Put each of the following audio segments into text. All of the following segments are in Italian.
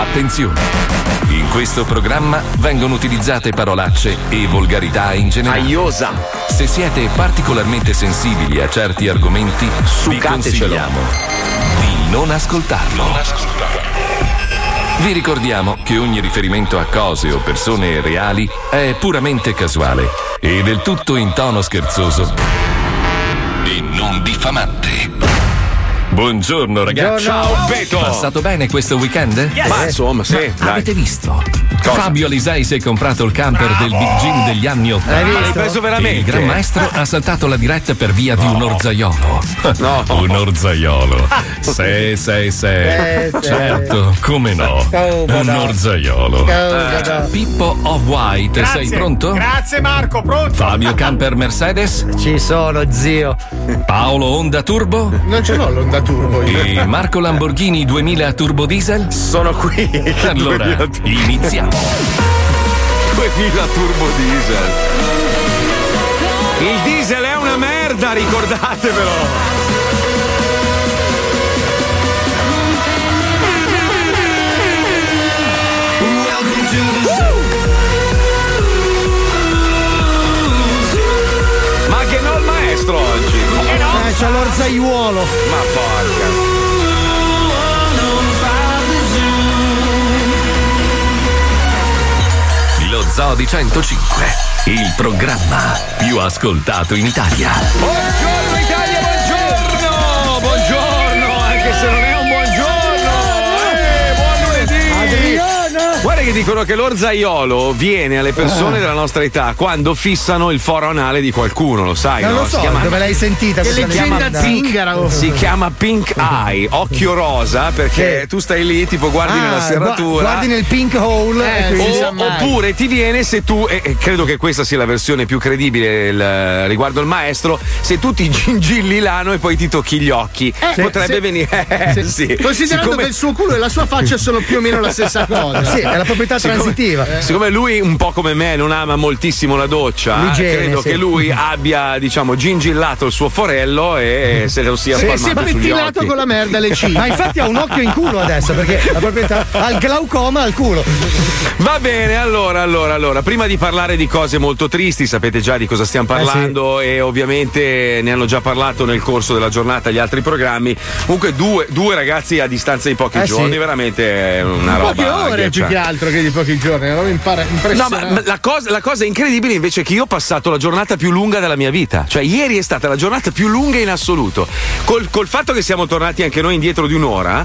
Attenzione! In questo programma vengono utilizzate parolacce e volgarità in generale. Aiosa! Se siete particolarmente sensibili a certi argomenti, vi Sucatecelo. consigliamo di non ascoltarlo. Vi ricordiamo che ogni riferimento a cose o persone reali è puramente casuale e del tutto in tono scherzoso e non diffamante. Buongiorno ragazzi. Ciao, Beto. Passato bene questo weekend? Ma insomma, sì, Ma dai. avete visto? Cosa? Fabio Alisei si è comprato il camper del Big Jim degli anni 80. L'hai visto? L'hai preso veramente? Il gran maestro ha saltato la diretta per via di un orzaiolo. No. un orzaiolo. Sì, sì, sì. Eh, sì. Certo, come no. Un no. orzaiolo. No. Pippo of White, sei pronto? Grazie Marco, pronto? Fabio Camper Mercedes? Ci sono, zio. Paolo Honda Turbo? Non ce l'ho l'onda turbo. E Marco Lamborghini 2000 Turbo Diesel? Sono qui. Allora, 2000 iniziamo. 2000 turbo diesel. Il diesel è una merda, ricordatevelo. C'è l'orzaiuolo. Ma porca. Lo Zoo di 105, il programma più ascoltato in Italia. Buongiorno Italia, buongiorno! Buongiorno, anche se non è un buongiorno! Eh, buon lunedì! Adriano! Guarda che dicono che l'orzaiolo viene alle persone Ah. della nostra età quando fissano il foro anale di qualcuno, lo sai? Non no? lo so, si chiama, dove l'hai sentita? Che leggenda leggenda? zingara. si chiama Pink Eye, occhio rosa, perché Sì. tu stai lì, tipo guardi Ah, nella serratura. Guardi nel pink hole. Eh, e sì, O- oppure ti viene se tu, e e credo che questa sia la versione più credibile il- riguardo il maestro, se tu ti gingilli l'ano e poi ti tocchi gli occhi, potrebbe sì. venire. eh, sì. Considerando Siccome- che il suo culo e la sua faccia sono più o meno la stessa cosa. Sì, è la proprietà transitiva. Siccome lui, un po' come me, non ama moltissimo la doccia, L'igiene, credo sì. che lui abbia, diciamo, gingillato il suo forello e se lo sia Si è spalmato sugli pettinato occhi. con la merda Ma ciglia. infatti ha un occhio in culo adesso perché la proprietà ha il glaucoma al culo. Va bene, allora, allora, allora, prima di parlare di cose molto tristi, sapete già di cosa stiamo Eh, parlando e ovviamente ne hanno già parlato nel corso della giornata gli altri programmi. Comunque due, due ragazzi a distanza di pochi Eh, giorni, sì. veramente è una roba Poche ore più che altro che di pochi giorni. Una roba impara- No, impressionante. ma ma la cosa, la cosa incredibile invece è che io ho passato la giornata più lunga della mia vita. Cioè, ieri è stata la giornata più lunga in assoluto. Col, col fatto che siamo tornati anche noi indietro di un'ora,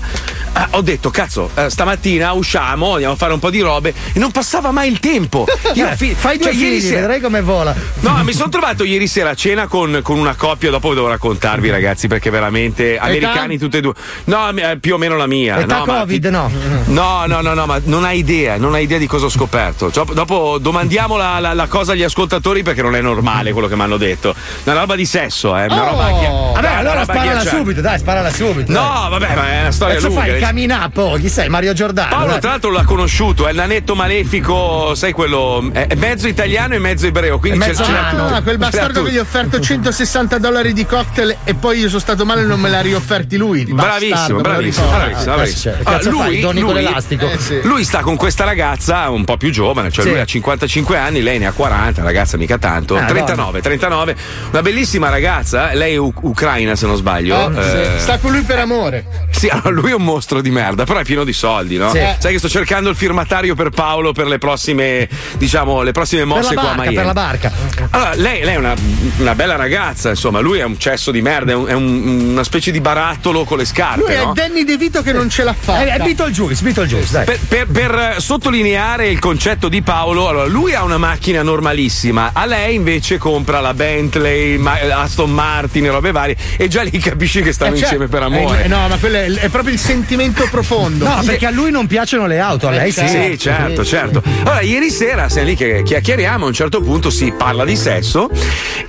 eh, ho detto, cazzo, eh, stamattina usciamo, andiamo a fare un po' di robe e non passava mai il tempo. Io Eh, fi- fai due cioè, ieri figli, sera- vedrai come vola. No, mi sono trovato ieri sera a cena con, con una coppia, dopo devo raccontarvi ragazzi perché veramente americani tutti e due. No, eh, più o meno la mia. Età no, ma- Covid, no. No, no, no, no, ma non hai idea, non hai idea di cosa ho scoperto. Cioè, dopo domandiamo la, la- la cosa agli ascoltatori perché non è normale quello che mi hanno detto. Una roba di sesso, eh. Una Oh! roba che. Vabbè, allora sparala subito, dai, sparala subito. No, vabbè, ma è una storia Adesso lunga. fai il coming up, chi sei? Mario Giordano. Paolo, dai. tra l'altro, l'ha conosciuto, è il nanetto malefico, sai quello. È mezzo italiano e mezzo ebreo. Quindi mezzo ce. Ah, quel Ce l'ha bastardo che gli ho offerto 160 dollari di cocktail e poi io sono stato male e non me l'ha riofferti lui. Bravissimo, bravissimo, bravissimo, Eh, bravissimo. fai, doni con l'elastico? Eh. Lui sta con questa ragazza un po' più giovane, cioè Sì. lui ha 55 anni, lei ne ha 40, ragazza mica tanto, Ah, 39, 39, una bellissima ragazza, lei è u- ucraina se non sbaglio. Eh, eh, sì. Sta con lui per amore. sì, allora lui è un mostro di merda, però è pieno di soldi, no? Sì. Sai che sto cercando il firmatario per Paolo per le prossime, diciamo, le prossime mosse la qua a barca, Miami. per la barca. Allora, lei, lei è una, una bella ragazza, insomma, lui è un cesso di merda, è, un- è un- una specie di barattolo con le scarpe. Lui è no? Danny De Vito che non ce l'ha fatta. È, è Beetlejuice, Beetlejuice, dai. Per, per- per sottolineare il concetto di Paolo, allora lui ha una macchina normalissima, a lei invece compra la Bentley, ma- Aston Martin e robe varie, e già lì capisci che stanno Eh, certo. insieme per amore. Eh, no, ma quello è, è proprio il sentimento profondo. No, perché a lui non piacciono le auto, a lei sì. Sì, certo, certo. Allora, ieri sera siamo lì che chiacchieriamo, a un certo punto si parla di sesso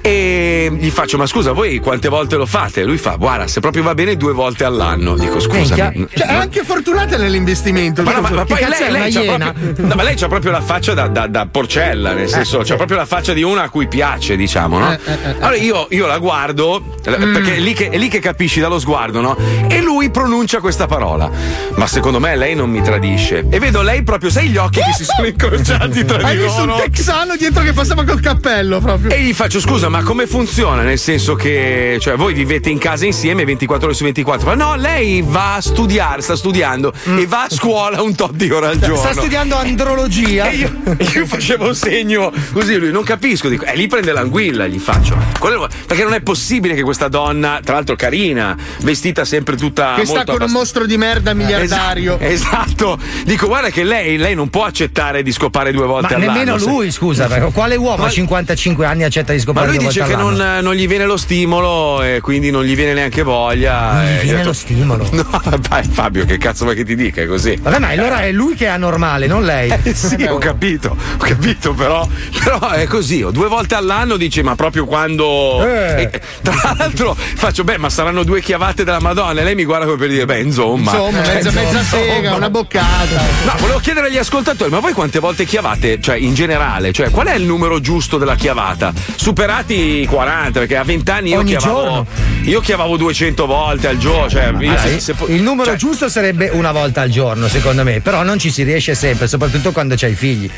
e gli faccio: Ma scusa, voi quante volte lo fate? Lui fa: Guarda, se proprio va bene, due volte all'anno. Dico: Scusa. Cioè, è anche fortunata nell'investimento. Ma, no, ma- ma poi lei, lei proprio, no, ma lei c'ha proprio la faccia da, da- da porcella, nel senso, c'ha proprio la faccia di una a cui piace, diciamo, no? Eh, eh, eh. Allora io, io la guardo, eh, perché è lì, che, è lì che capisci dallo sguardo, no? E lui pronuncia questa parola. ma secondo me lei non mi tradisce. E vedo lei proprio, sai gli occhi che si sono incrociati tra Hai di visto un loro? texano dietro che passava col cappello proprio. E gli faccio scusa, ma come funziona? Nel senso che cioè, voi vivete in casa insieme 24 ore su 24. Ma no, lei va a studiare, sta studiando e va a scuola un tot di ore al giorno. Sta studiando andrologia. E io, io facevo segno così, lui non capisco, dico, e lì prende l'anguilla, gli faccio. Quello- perché non è possibile che questa donna, tra l'altro carina, vestita sempre tutta. Che sta con un abbast- mostro di merda miliardario. Esatto, esatto. Dico, guarda che lei, lei non può accettare di scopare due volte Ma all'anno. nemmeno se- lui, scusa, perché quale uomo a 55 anni accetta di Ma scopare lui due dice volte che all'anno? non, non gli viene lo stimolo e quindi non gli viene neanche voglia. Non gli viene detto- lo stimolo. No, vai Fabio, che cazzo vuoi che ti dica? È così. Vabbè, ma allora è lui che è anormale, non lei. Eh sì, ho capito, ho capito, però, però è così. oh, Due volte all'anno dice, ma proprio quando. Eh. E, tra l'altro faccio, beh, ma saranno due chiavate della Madonna. E lei mi guarda come per dire, beh, insomma. Insomma, Cioè, mezza, mezza sega, una boccata. No, volevo chiedere agli ascoltatori, ma voi quante volte chiavate? Cioè, in generale, cioè, qual è il numero giusto della chiavata? Superati i 40, perché a 20 anni io Ogni chiavavo. giorno? Io chiavavo 200 volte al giorno. Cioè, io Ah, se- se il numero cioè, giusto sarebbe una volta al giorno, secondo me, però non ci si riesce sempre, soprattutto quando c'hai figli.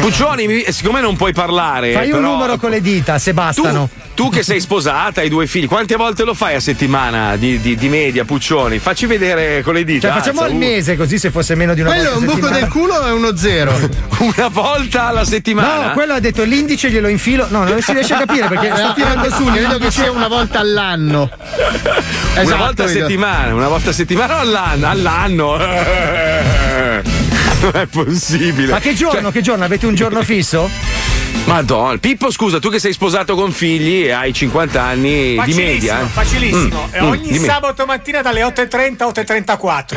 Puccioni, mi- siccome non puoi parlare. Fai un però- numero con le dita, se Tu, bastano. tu che sei sposata, hai due figli, quante volte lo fai a settimana di, di- di media, Puccioni? Facci vedere con le dita. Cioè, facciamo alza, al mese, così se fosse meno di una Quello è volta un a buco settimana. del culo o è uno zero? Una volta alla settimana? No, quello ha detto l'indice glielo infilo. No, non si riesce a capire perché sta tirando su Credo che l'indice. sia una volta all'anno. una Esatto, volta a vedo. settimana, una volta a settimana o all'anno? All'anno. Non è possibile. Ma che giorno? Cioè, Che giorno? Avete un giorno fisso? Madonna, Pippo, scusa, tu che sei sposato con figli e hai 50 anni di media. eh? facilissimo. Mm, E mm, ogni dimmi. sabato mattina dalle 8.30 a 8.34.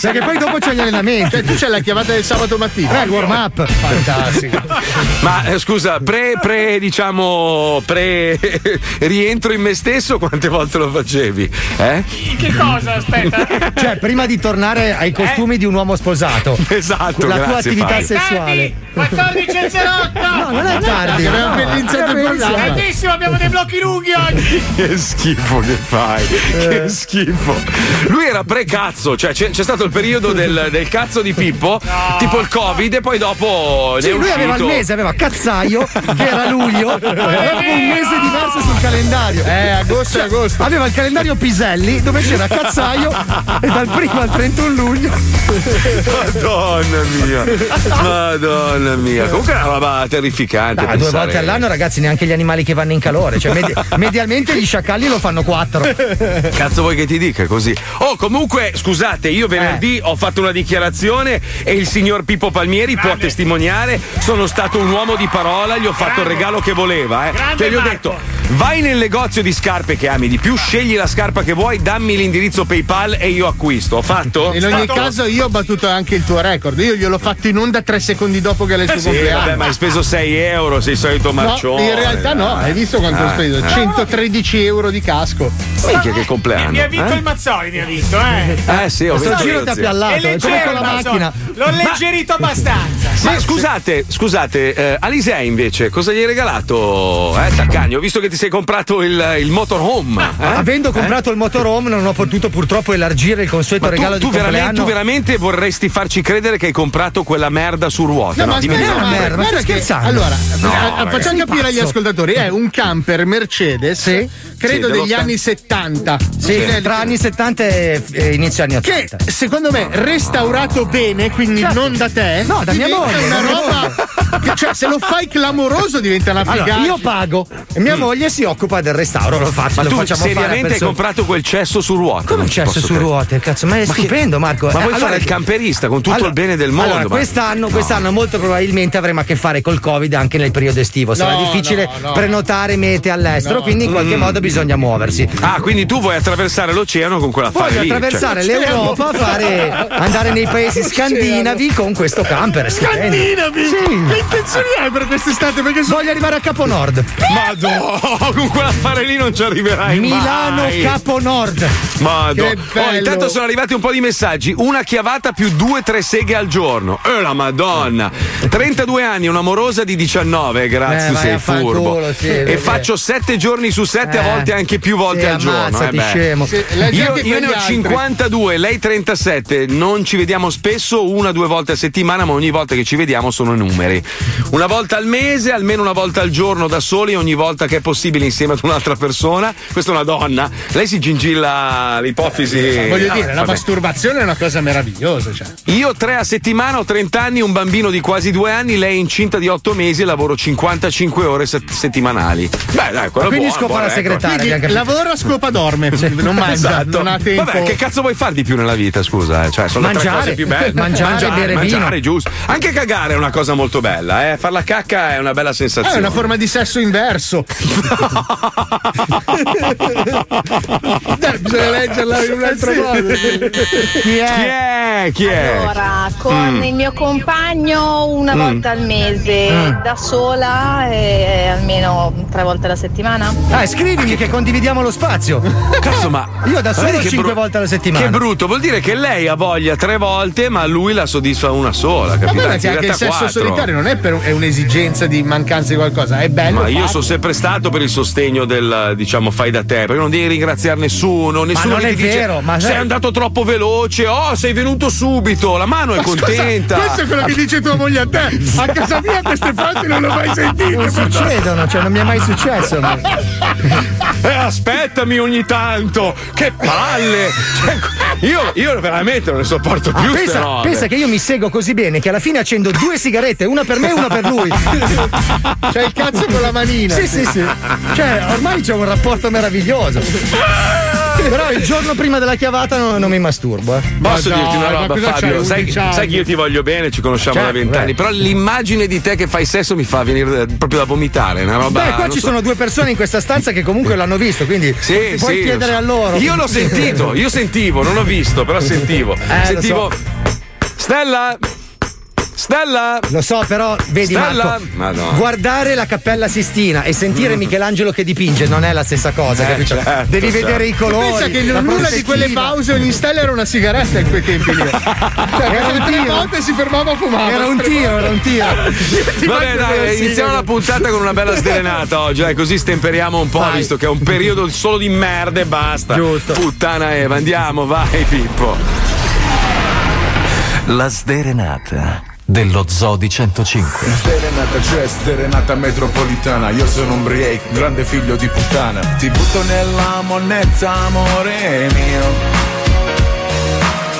Perché poi dopo c'è gli allenamenti. Cioè, tu c'hai la chiavata del sabato mattina. Eh, il warm up. Fantastico. Ma eh, scusa, pre, pre, diciamo, pre rientro in me stesso, quante volte lo facevi? Eh? Che cosa? Aspetta. Cioè, prima di tornare ai costumi di un uomo sposato. Esatto, La tua grazie, attività Fabio. sessuale. 14 e 08. No, non è tardi. Abbiamo no. appena iniziato il Abbiamo programma. Tantissimo, abbiamo dei blocchi lunghi oggi. Che schifo che fai, Eh. che schifo. Lui era pre-cazzo, cioè c'è, c'è stato il periodo del, del cazzo di Pippo, tipo il Covid, e poi dopo. Sì, è lui aveva il uscito- mese, aveva cazzaio, che era luglio, aveva un mese diverso sul calendario. Eh, agosto e agosto. Aveva il calendario Piselli dove c'era cazzaio e dal primo al 31 luglio. Madonna mia, madonna mia. Comunque è una roba terrificante. Ah, due volte all'anno, ragazzi, neanche gli animali che vanno in calore. Cioè, medi- medialmente gli sciacalli lo fanno quattro. Cazzo vuoi che ti dica così? Oh, comunque, scusate, io venerdì Eh. ho fatto una dichiarazione e il signor Pippo Palmieri può testimoniare. Sono stato un uomo di parola, gli ho fatto il regalo che voleva, eh. Grande Cioè, gli ho Marco. detto: vai nel negozio di scarpe che ami di più, scegli la scarpa che vuoi, dammi l'indirizzo PayPal e io acquisto. Ho fatto? In ogni Stato- caso io ho battuto anche il tuo record. Io gliel'ho fatto in onda tre secondi dopo che era il suo Sì, vabbè, compleanno. ma hai speso 6 euro, sei il solito No, marcione. in realtà no, hai visto quanto ho Ah. speso? 113 euro di casco. Minchia che compleanno. Mi ha vinto eh? il Mazzoli, mi ha vinto, eh. Eh sì, ho Questo giro ti ha piallato, È leggero con la macchina. L'ho alleggerito abbastanza. Ma scusate, scusate, eh, Alisei invece, cosa gli hai regalato? Eh, Taccagno, ho visto che ti sei comprato il, il motorhome. eh? Avendo comprato il motorhome, non ho potuto purtroppo elargire il consueto Ma tu, regalo tu di veramente, compleanno. tu veramente vorresti farci credere che hai comprato quella merda su ruote? No, ma aspetta, la una verità. merda, ma stai che- scherzando? Allora, No, facciamo capire agli ascoltatori: è un camper Mercedes, Sì. credo Sì, degli anni 70. Sì, Cioè, tra anni 70 e e inizio anni Che 80. secondo me restaurato bene, quindi Certo. non da te. No, da mia moglie, Una da mia roba. che- cioè, se lo fai clamoroso diventa una figata. Allora, io pago e mia moglie si occupa del restauro, lo faccio, Ma lo tu facciamo fare seriamente hai persone. comprato quel cesso su ruote? Come un cesso su credere. ruote, cazzo, ma è Ma che- stupendo, Marco. Ma Eh, vuoi allora- fare il camperista con tutto Allora- il bene del mondo? Allora, ma- quest'anno, No. quest'anno molto probabilmente avremo a che fare col Covid anche nel periodo estivo. Sarà No, difficile no, no. prenotare mete all'estero, No. quindi in qualche modo bisogna muoversi. Ah, quindi tu vuoi attraversare l'oceano con quell'affare Voglio lì? attraversare cioè- l'Europa, fare, andare nei paesi scandinavi con questo camper. Scandinavi! Sì. intenzioni hai per quest'estate? Perché so- Voglio arrivare a Capo Nord. Madonna, con quell'affare lì non ci arriverai Milano mai. Capo Nord. Che bello. Oh, intanto sono arrivati un po' di messaggi. Una chiavata più due tre seghe al giorno. Eh la madonna. 32 anni, un'amorosa di 19. Grazie, Eh, sei a furbo. sì, e faccio 7 giorni su 7, a Eh. volte anche più volte Sì, al giorno. eh beh. scemo. Sì, Io, io ne ho altri. 52, lei 37. Non ci vediamo spesso, una o due volte a settimana, ma ogni volta che ci vediamo sono numeri. Una volta al mese, almeno una volta al giorno da soli, ogni volta che è possibile insieme ad un'altra persona. Questa è una donna. Lei si gingilla l'ipofisi. Voglio Ah, dire, la vabbè. masturbazione è una cosa meravigliosa. Cioè. Io tre a settimana, ho 30 anni, un bambino di quasi due anni, lei è incinta di 8 mesi e lavoro 55 ore set- settimanali. Beh, dai, quello è Quindi buono, scopa buono, la ecco. segretaria. Capito. lavora, scopa, dorme. Non mangia, Esatto. non ha tempo. Vabbè, che cazzo vuoi fare di più nella vita, scusa? eh? Cioè, sono Mangiare. cose più belle. Mangiare, bere mangiare, vino. giusto. Anche cagare è una cosa molto bella, eh. Far la cacca è una bella Eh, sensazione. è una forma di sesso inverso. Dai, bisogna leggerla in un altro modo. Chi Chi è? è? Chi è? Allora, con Mm. il mio compagno una volta al mese, da sola e almeno tre volte alla settimana. Ah, scrivimi che condividiamo lo spazio. Cazzo, ma. Io da solo che cinque bru- volte alla settimana. Che brutto, vuol dire che lei ha voglia tre volte, ma lui la soddisfa una sola, Ma capito? guarda Anzi, che anche il sesso quattro. solitario non è, per, è un'esigenza di mancanza di qualcosa, è bello. Ma io sono sempre stato per il sostegno del diciamo fai da te, perché non devi ringraziare nessuno, nessuno non che è dice, vero, ma sei sai- andato troppo veloce, oh sei venuto subito, la mano è Ma scusa, contenta. questo è quello che dice tua moglie a te. A casa mia queste frasi non le ho mai sentite. Non succedono, cioè non mi è mai successo. ma- Eh, aspettami ogni tanto, che palle! Cioè, io, io veramente non ne sopporto Ah, più ste pensa, pensa che io mi seguo così bene che alla fine accendo due sigarette, una per me e una per lui. C'è il cazzo con la manina. Sì, sì, sì. Cioè, ormai c'è un rapporto meraviglioso. Però il giorno prima della chiavata non, non mi masturbo. Eh. Posso Ma dirti una roba, Fabio? Sai, 11 anni? sai che io ti voglio bene, ci conosciamo Certo, da vent'anni, beh. però l'immagine di te che fai sesso mi fa venire proprio da vomitare. Una roba, Beh, qua ci so- sono due persone in questa stanza che comunque l'hanno visto, quindi Sì, puoi sì, chiedere so. a loro. Io l'ho sentito, io sentivo, non ho visto, però sentivo. lo sentivo. Stella! Stella! Lo so, però, vedi Stella? Marco, Madonna. guardare la Cappella Sistina e sentire Michelangelo che dipinge non è la stessa cosa, Mm. Eh, certo, Devi certo. vedere i colori. Pensa che in la una di quelle pause ogni stella era una sigaretta in quei tempi lì. Cioè, Era un tiro. volte si fermava a fumare. Era un tiro, era un tiro. Vabbè, dai, iniziamo la puntata con una bella sdrenata oggi, dai, così stemperiamo un po', Vai. visto che è un periodo solo di merda e basta. Giusto. Puttana Eva, andiamo, vai Pippo. La sderenata dello Zodi 105. Serenata c'è, serenata metropolitana. Io sono un break, grande figlio di puttana. Ti butto nella monnezza, amore mio.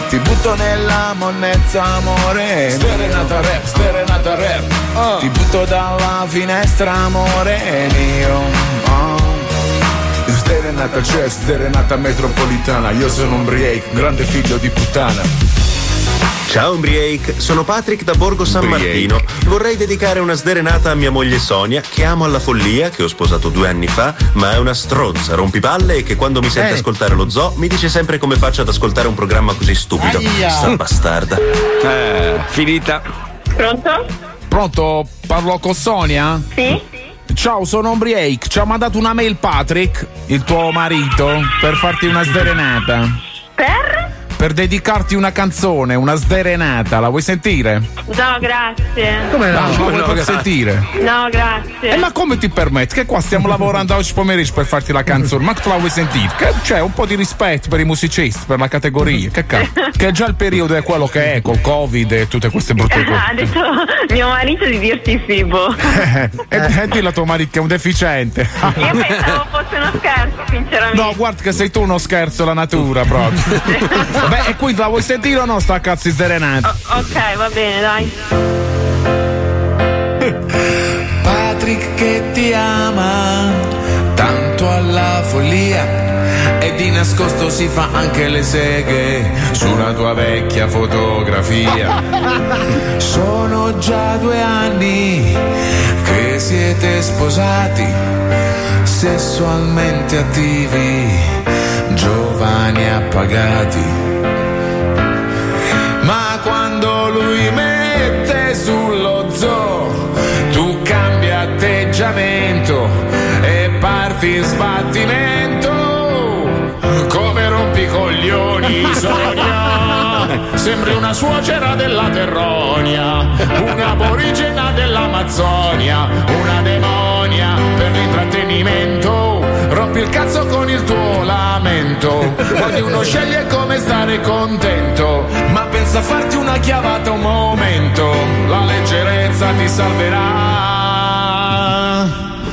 Ti butto nella monnezza, amore Serenata rap, serenata rap. Ti butto dalla finestra, amore mio. Oh. Serenata c'è, serenata metropolitana. Io sono un break, grande figlio di puttana Ciao Umbriake, sono Patrick da Borgo San Umbriake. Martino. Vorrei dedicare una sderenata a mia moglie Sonia, che amo alla follia, che ho sposato due anni fa, ma è una stronza, rompipalle e che quando mi sente Eh. ascoltare lo zoo mi dice sempre come faccio ad ascoltare un programma così stupido. Aia. Sta bastarda. Eh, finita. Pronto? Pronto? Parlo con Sonia? Sì? Ciao, sono Ombriake. Ci ha mandato una mail Patrick, il tuo marito, per farti una sderenata. Per? Per dedicarti una canzone, una sderenata. La vuoi sentire? No, grazie. Come No, no? la vuoi no, proprio grazie. sentire? No, grazie. E ma come ti permetti? Che qua stiamo lavorando oggi pomeriggio per farti la canzone, ma tu la vuoi sentire? Che c'è un po' di rispetto per i musicisti, per la categoria. Che cazzo? Che già il periodo è quello che è, col Covid e tutte queste brutte cose. Ha detto mio marito di dirti Fibo. e, e dillo a tuo marito che è un deficiente. Io pensavo fosse uno scherzo, sinceramente. No, guarda che sei tu uno scherzo alla natura proprio. Beh, e quindi la vuoi sentire o no sta cazzo di serenata? Ok, va bene, dai. Patrick che ti ama tanto alla follia e di nascosto si fa anche le seghe sulla tua vecchia fotografia. Sono già due anni che siete sposati, sessualmente attivi, giovani appagati. Sembri una suocera della Terronia, un'aborigena dell'Amazzonia, una demonia per l'intrattenimento. Rompi il cazzo con il tuo lamento. Ognuno sceglie come stare contento. Ma pensa a farti una chiavata un momento. La leggerezza ti salverà.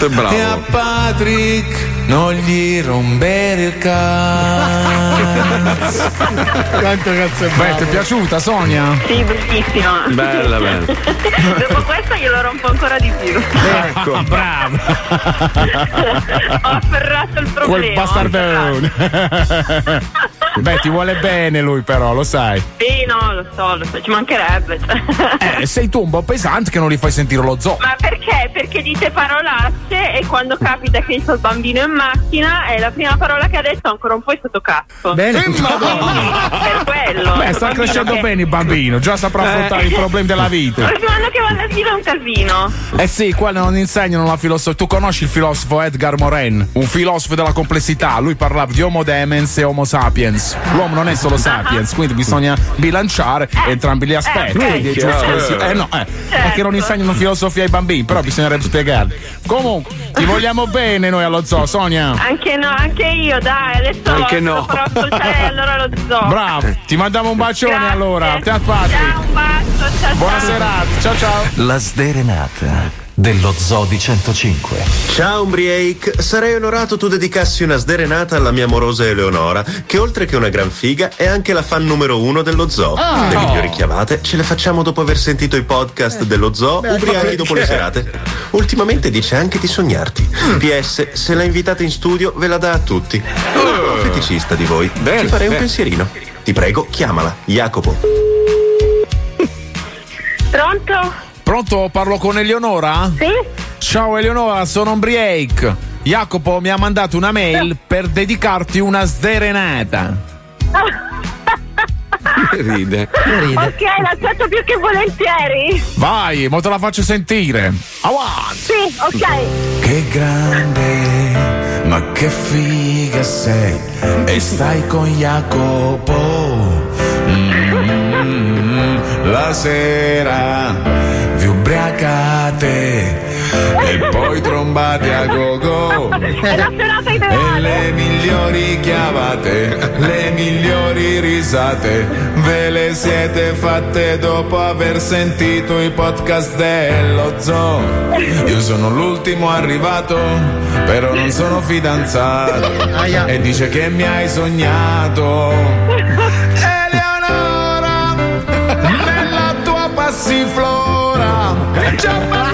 Bravo. E a Patrick non gli rompere il cazzo. Quanto cazzo è Beh, ti è piaciuta Sonia? Sì, bruttissima. Bella, bella. Dopo questo glielo rompo ancora di più. Ecco. Bravo. Ho afferrato il problema. Quel bastardone. Beh, ti vuole bene lui però, lo sai. Sì, no, lo so, lo so, ci mancherebbe. cioè. Eh, sei tu un po' pesante che non li fai sentire lo zoo. Ma perché? Perché dite parolacce e quando capita che c'è il bambino in macchina è la prima parola che ha detto ancora un po' è sotto cazzo. Bene. Per quello. Beh, sta crescendo che- bene il bambino, già saprà affrontare i problemi della vita. Il prossimo anno che va all'asilo è un casino. Eh sì, qua non insegnano la filosofia. Tu conosci il filosofo Edgar Morin, un filosofo della complessità. Lui parlava di Homo demens e Homo sapiens. L'uomo non è solo sapiens, quindi bisogna bilanciare entrambi gli aspetti. eh, giusto che si- eh no, eh, perché non insegnano filosofia ai bambini, però bisognerebbe spiegarli. Comunque, ti vogliamo bene noi allo zoo, Sonia. Anche no, anche io, dai, adesso Anche no. farò ascoltare allora lo zoo. Bravo, ti mandiamo un bacione Grazie. allora. Ciao, un bacio, ciao Buona ciao. serata, ciao ciao. La sderenata dello Zoo di 105. Ciao Umbriake, sarei onorato tu dedicassi una sderenata alla mia amorosa Eleonora, che oltre che una gran figa è anche la fan numero uno dello zoo. Ah. le migliori chiavate ce le facciamo dopo aver sentito i podcast dello zoo, Beh, ubriachi dopo le serate. Ultimamente dice anche di sognarti. Mm. PS, se la invitate in studio ve la dà a tutti. Un po' feticista di voi. Bene, Ci farei un bene. pensierino. Ti prego, chiamala. Jacopo. Pronto? Pronto? Parlo con Eleonora? Sì? Ciao Eleonora, sono Ombriake. Jacopo mi ha mandato una mail per dedicarti una sderenata. Ride. Ok, l'accetto più che volentieri. Vai, mo te la faccio sentire. Avanti! Sì, ok. Che grande, ma che figa sei. E stai con Jacopo. Mm, la sera ubriacate e poi trombate a go-go. E le migliori chiavate, le migliori risate, ve le siete fatte dopo aver sentito i podcast dello zoo. Io sono l'ultimo arrivato, però non sono fidanzato. E dice che mi hai sognato. Jump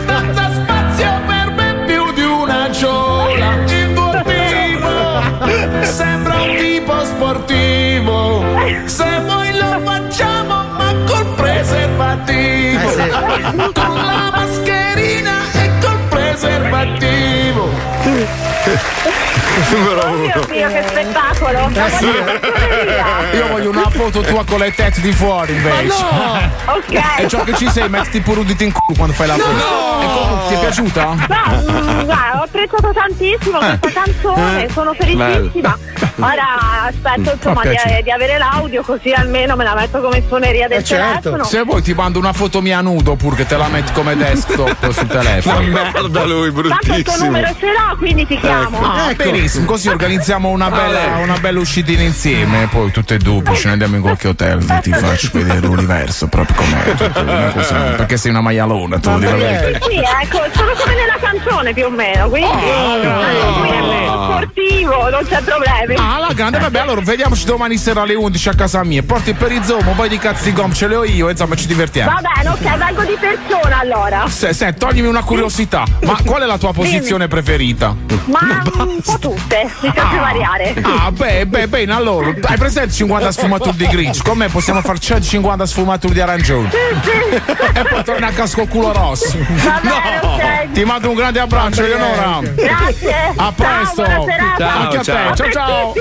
Oh mio Dio, che spettacolo. Ma andare via. Io voglio una foto tua con le tette di fuori invece. E Ok. ciò che ci sei, mettiti pure un dito in culo quando fai la foto. E comunque, ti è piaciuta? Ma, mm, guarda, ho apprezzato tantissimo questa canzone, sono felicissima. Ora aspetto insomma Fa di, di avere l'audio così almeno me la metto come suoneria del Eh, certo. telefono. Se vuoi ti mando una foto mia nudo pure che te la metti come desktop sul telefono. Merda lui, Tanto il tuo bruttissimo. numero ce l'ho, quindi ti chiamo. Ah, Ecco. Benissimo, così organizziamo una bella, una bella uscitina insieme, poi tutte e due, poi ce ne andiamo in qualche hotel e ti faccio vedere l'universo proprio com'è. tutto, cosa- perché sei una maialona, tu di la verità. Sì, ecco, sono come nella canzone più o meno, quindi molto sportivo, non c'è problemi. Ah, la grande, vabbè, allora vediamoci domani sera alle 11 a casa mia. Porti per il zoom, un po' di cazzi gom, ce li ho io, insomma ci divertiamo. Va bene, ok, vengo di persona allora. Se, se, toglimi una curiosità, ma qual è la tua posizione preferita? Ma un po' tutte, mi piace variare. Ah, beh, beh, bene, allora, hai presente 50 sfumature di grigio? Con me possiamo fare 150 sfumature di arancione. e poi torna a casa col culo rosso. Va bene, ok. Ti mando un grande abbraccio, Eleonora. Grazie. A presto. Ciao, buona serata. Ciao, Anche a te. ciao. Ciao.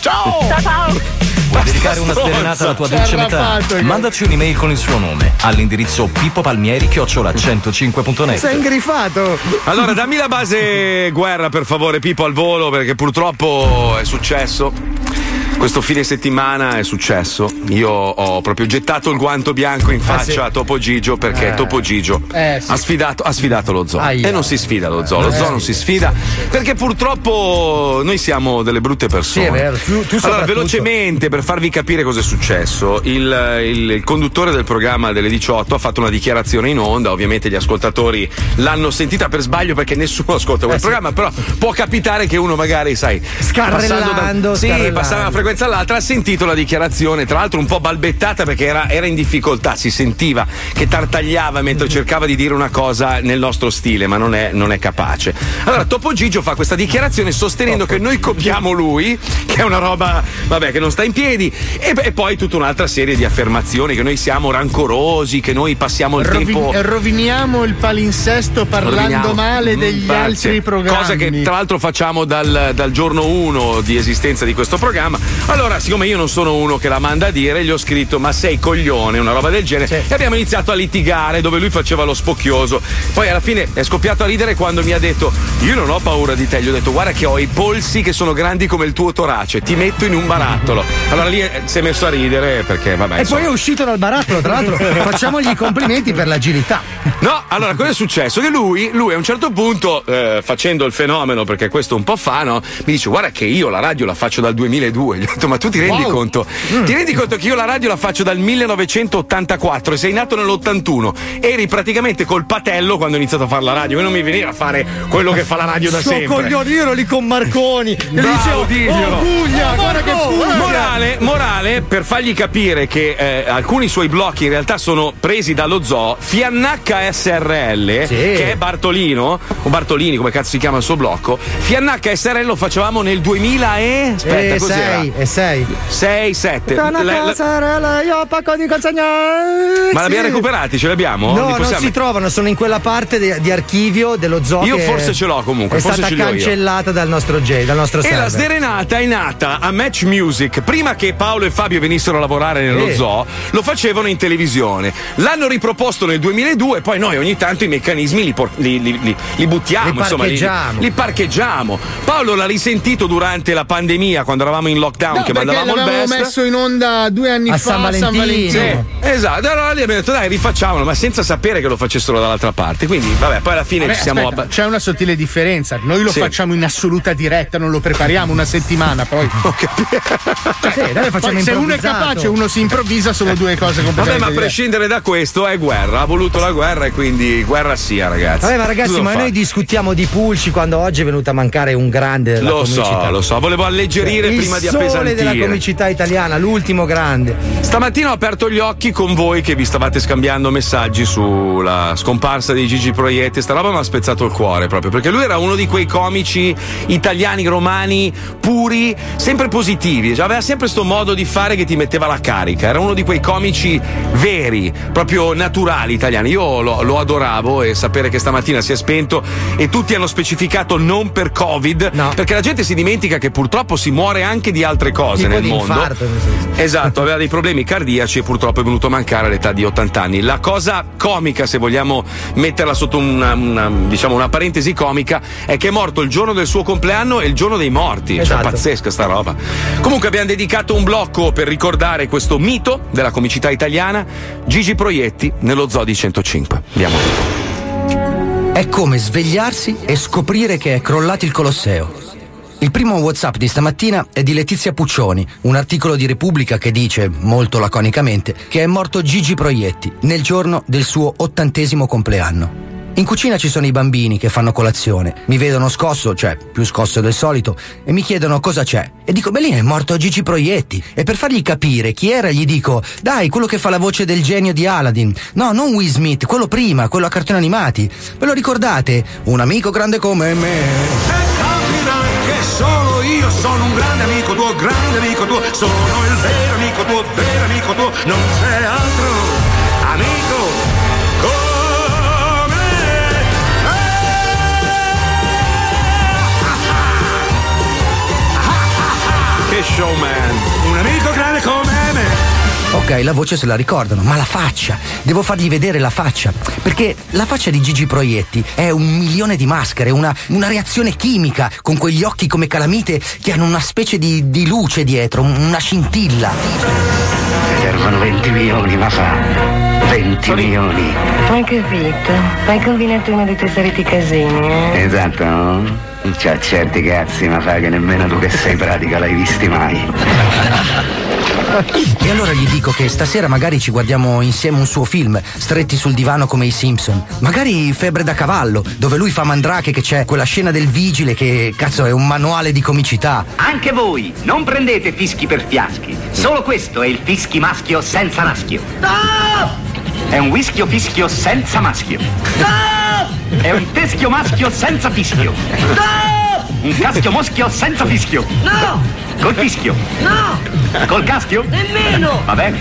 Ciao. Ciao, ciao. Vuoi dedicare una sderenata alla tua dolce metà? Mandaci un'email con il suo nome all'indirizzo pippopalmieri 105.net. Sei ingrifato. Allora, dammi la base guerra, per favore, Pippo, al volo, perché purtroppo è successo. Questo fine settimana è successo. Io ho proprio gettato il guanto bianco in faccia sì. a Topo Gigio perché Eh. Topo Gigio Eh, sì. ha, sfidato, ha sfidato lo zoo. Aia. E non si sfida lo zoo, lo Eh, zoo non si sfida perché purtroppo noi siamo delle brutte persone. Sì, è vero. Tu- tu allora, velocemente per farvi capire cosa è successo, il, il- il conduttore del programma delle 18 ha fatto una dichiarazione in onda. Ovviamente gli ascoltatori l'hanno sentita per sbaglio perché nessuno ascolta quel Eh, programma, però può capitare che uno magari, sai, Scarrellando, passando da, sì, da una frequenza all'altra, ha sentito la dichiarazione, tra l'altro un po' balbettata perché era, era in difficoltà, si sentiva che tartagliava mentre cercava di dire una cosa nel nostro stile, ma non è, non è capace. Allora, Topo Gigio fa questa dichiarazione sostenendo che noi copiamo lui, che è una roba, vabbè, che non sta in piedi, e, e poi tutta un'altra serie di affermazioni che noi siamo rancorosi, che noi passiamo il Rovin- tempo. roviniamo il palinsesto parlando Roviniamo. male degli Mm, beh, altri sì. programmi. Cosa che tra l'altro facciamo dal, dal giorno 1 di esistenza di questo programma. Allora, siccome io non sono uno che la manda a dire, gli ho scritto: Ma sei coglione, una roba del genere. E abbiamo iniziato a litigare dove lui faceva lo spocchioso. Poi alla fine è scoppiato a ridere quando mi ha detto: Io non ho paura di te. Gli ho detto: Guarda, che ho i polsi che sono grandi come il tuo torace, ti metto in un barattolo. Allora lì eh, si è messo a ridere perché, vabbè. E insomma. poi è uscito dal barattolo, tra l'altro. Facciamogli i complimenti per l'agilità. No, allora cosa è successo? Che lui, lui a un certo punto, eh, facendo il fenomeno, perché questo un po' fa, no? Mi dice: Guarda che io la radio la faccio dal 2002. Gli ho detto: Ma tu ti rendi Wow. conto? Ti rendi conto che io la radio la faccio dal 1984 e sei nato nell'81? Eri praticamente col patello quando ho iniziato a fare la radio. E non mi venire a fare quello che fa la radio da Sto sempre. coglione, io ero lì con Marconi. E Bravo, dicevo, oh, Puglia, guarda che Puglia. Morale, morale, per fargli capire che eh, alcuni suoi blocchi in realtà sono presi dallo zoo, Fiannacca SRL, che è Bartolino, o Bartolini come cazzo si chiama il suo blocco, Fiannacca SRL lo facevamo nel 2000 e... aspetta, e cos'era? 6, e 6. 6, 7. Una casarella, io pacco di consegna. Ma Sì. l'abbiamo recuperati? Ce li abbiamo? No, non si trovano, sono in quella parte di, di archivio dello zoo. Io forse ce l'ho comunque, È stata cancellata dal nostro J, dal nostro E la sderenata è nata a Match Music. Prima che Paolo e Fabio venissero a lavorare nello Sì. zoo, lo facevano in televisione. L'hanno riproposto nel 2002, poi noi ogni tanto i meccanismi li, por- li- li- li- buttiamo, Li insomma, li, parcheggiamo. li parcheggiamo. Paolo l'ha risentito durante la pandemia, quando eravamo in lockdown, No, che mandavamo il l'avevamo best. messo in onda due anni A fa San a San Valentino. Valentino. Sì, esatto, allora lì abbiamo detto dai rifacciamolo, ma senza sapere che lo facessero dall'altra parte. Quindi, vabbè, poi alla fine Vabbè, ci siamo. aspetta, abba- c'è una sottile differenza. Noi lo Sì. facciamo in assoluta diretta, non lo prepariamo una settimana poi. Sì, noi facciamo Poi se uno è capace, uno si improvvisa, sono due cose Vabbè, completamente ma a prescindere da questo è guerra. Ha voluto la guerra e quindi guerra sia, ragazzi. Vabbè, ma ragazzi, ma fa? noi discutiamo di Pulci quando oggi è venuto a mancare un grande della Lo so, lo so, volevo alleggerire prima di sole della comicità italiana, l'ultimo grande. Stamattina ho aperto gli occhi con voi che vi stavate scambiando messaggi sulla scomparsa di Gigi Proietti. Sta roba mi ha spezzato il cuore proprio perché lui era uno di quei comici italiani, romani, puri, sempre positivi. Cioè, aveva sempre sto modo di fare che ti metteva la carica. Era uno di quei comici veri, proprio naturali italiani. Io lo, lo adoravo e sapere che stamattina si è spento e tutti hanno specificato non per Covid, perché la gente si dimentica che purtroppo si muore anche di altre cose Tipo nel mondo. infarto. Esatto, aveva dei problemi cardiaci e purtroppo è venuto a mancare all'età di 80 anni. La cosa comica, se vogliamo metterla sotto una, una- diciamo una parentesi comica, è che è morto il giorno del suo compleanno e il giorno dei morti. Esatto. Cioè, pazzesca sta roba. Comunque abbiamo dedicato un blocco per ricordare questo mito della comicità italiana, Gigi Proietti nello Zoo di 105. Andiamo. È come svegliarsi e scoprire che è crollato il Colosseo. Il primo WhatsApp di stamattina è di Letizia Puccioni, un articolo di Repubblica che dice, molto laconicamente, che è morto Gigi Proietti nel giorno del suo ottantesimo compleanno. In cucina ci sono i bambini che fanno colazione, mi vedono scosso, cioè più scosso del solito, e mi chiedono cosa c'è. E dico, beh lì è morto Gigi Proietti. E per fargli capire chi era gli dico, dai, quello che fa la voce del genio di Aladdin. No, non Will Smith, quello prima, quello a cartoni animati. Ve lo ricordate? Un amico grande come me. Che solo io sono un grande amico tuo, grande amico tuo, sono il vero amico tuo, vero amico tuo, non c'è altro amico come Che showman! Ok, la voce se la ricordano, ma la faccia, devo fargli vedere la faccia, perché la faccia di Gigi Proietti è un milione di maschere, una, una reazione chimica, con quegli occhi come calamite che hanno una specie di, di luce dietro, una scintilla. Servono 20 milioni, ma fa. 20 milioni. Hai capito? Hai combinato uno dei tuoi soliti casini, eh? Esatto, no? C'ha certi cazzi, ma fa che nemmeno tu che sei pratica l'hai visti mai. E allora gli dico che stasera magari ci guardiamo insieme un suo film, stretti sul divano come i Simpson. Magari Febbre da cavallo, dove lui fa mandrache che c'è quella scena del vigile che cazzo è un manuale di comicità. Anche voi non prendete fischi per fiaschi. Solo questo è il fischi maschio senza maschio. È un whiskio fischio senza maschio. È un teschio maschio senza fischio. Un caschio moschio senza fischio. No! Col fischio. No! Col caschio? Nemmeno! Va bene.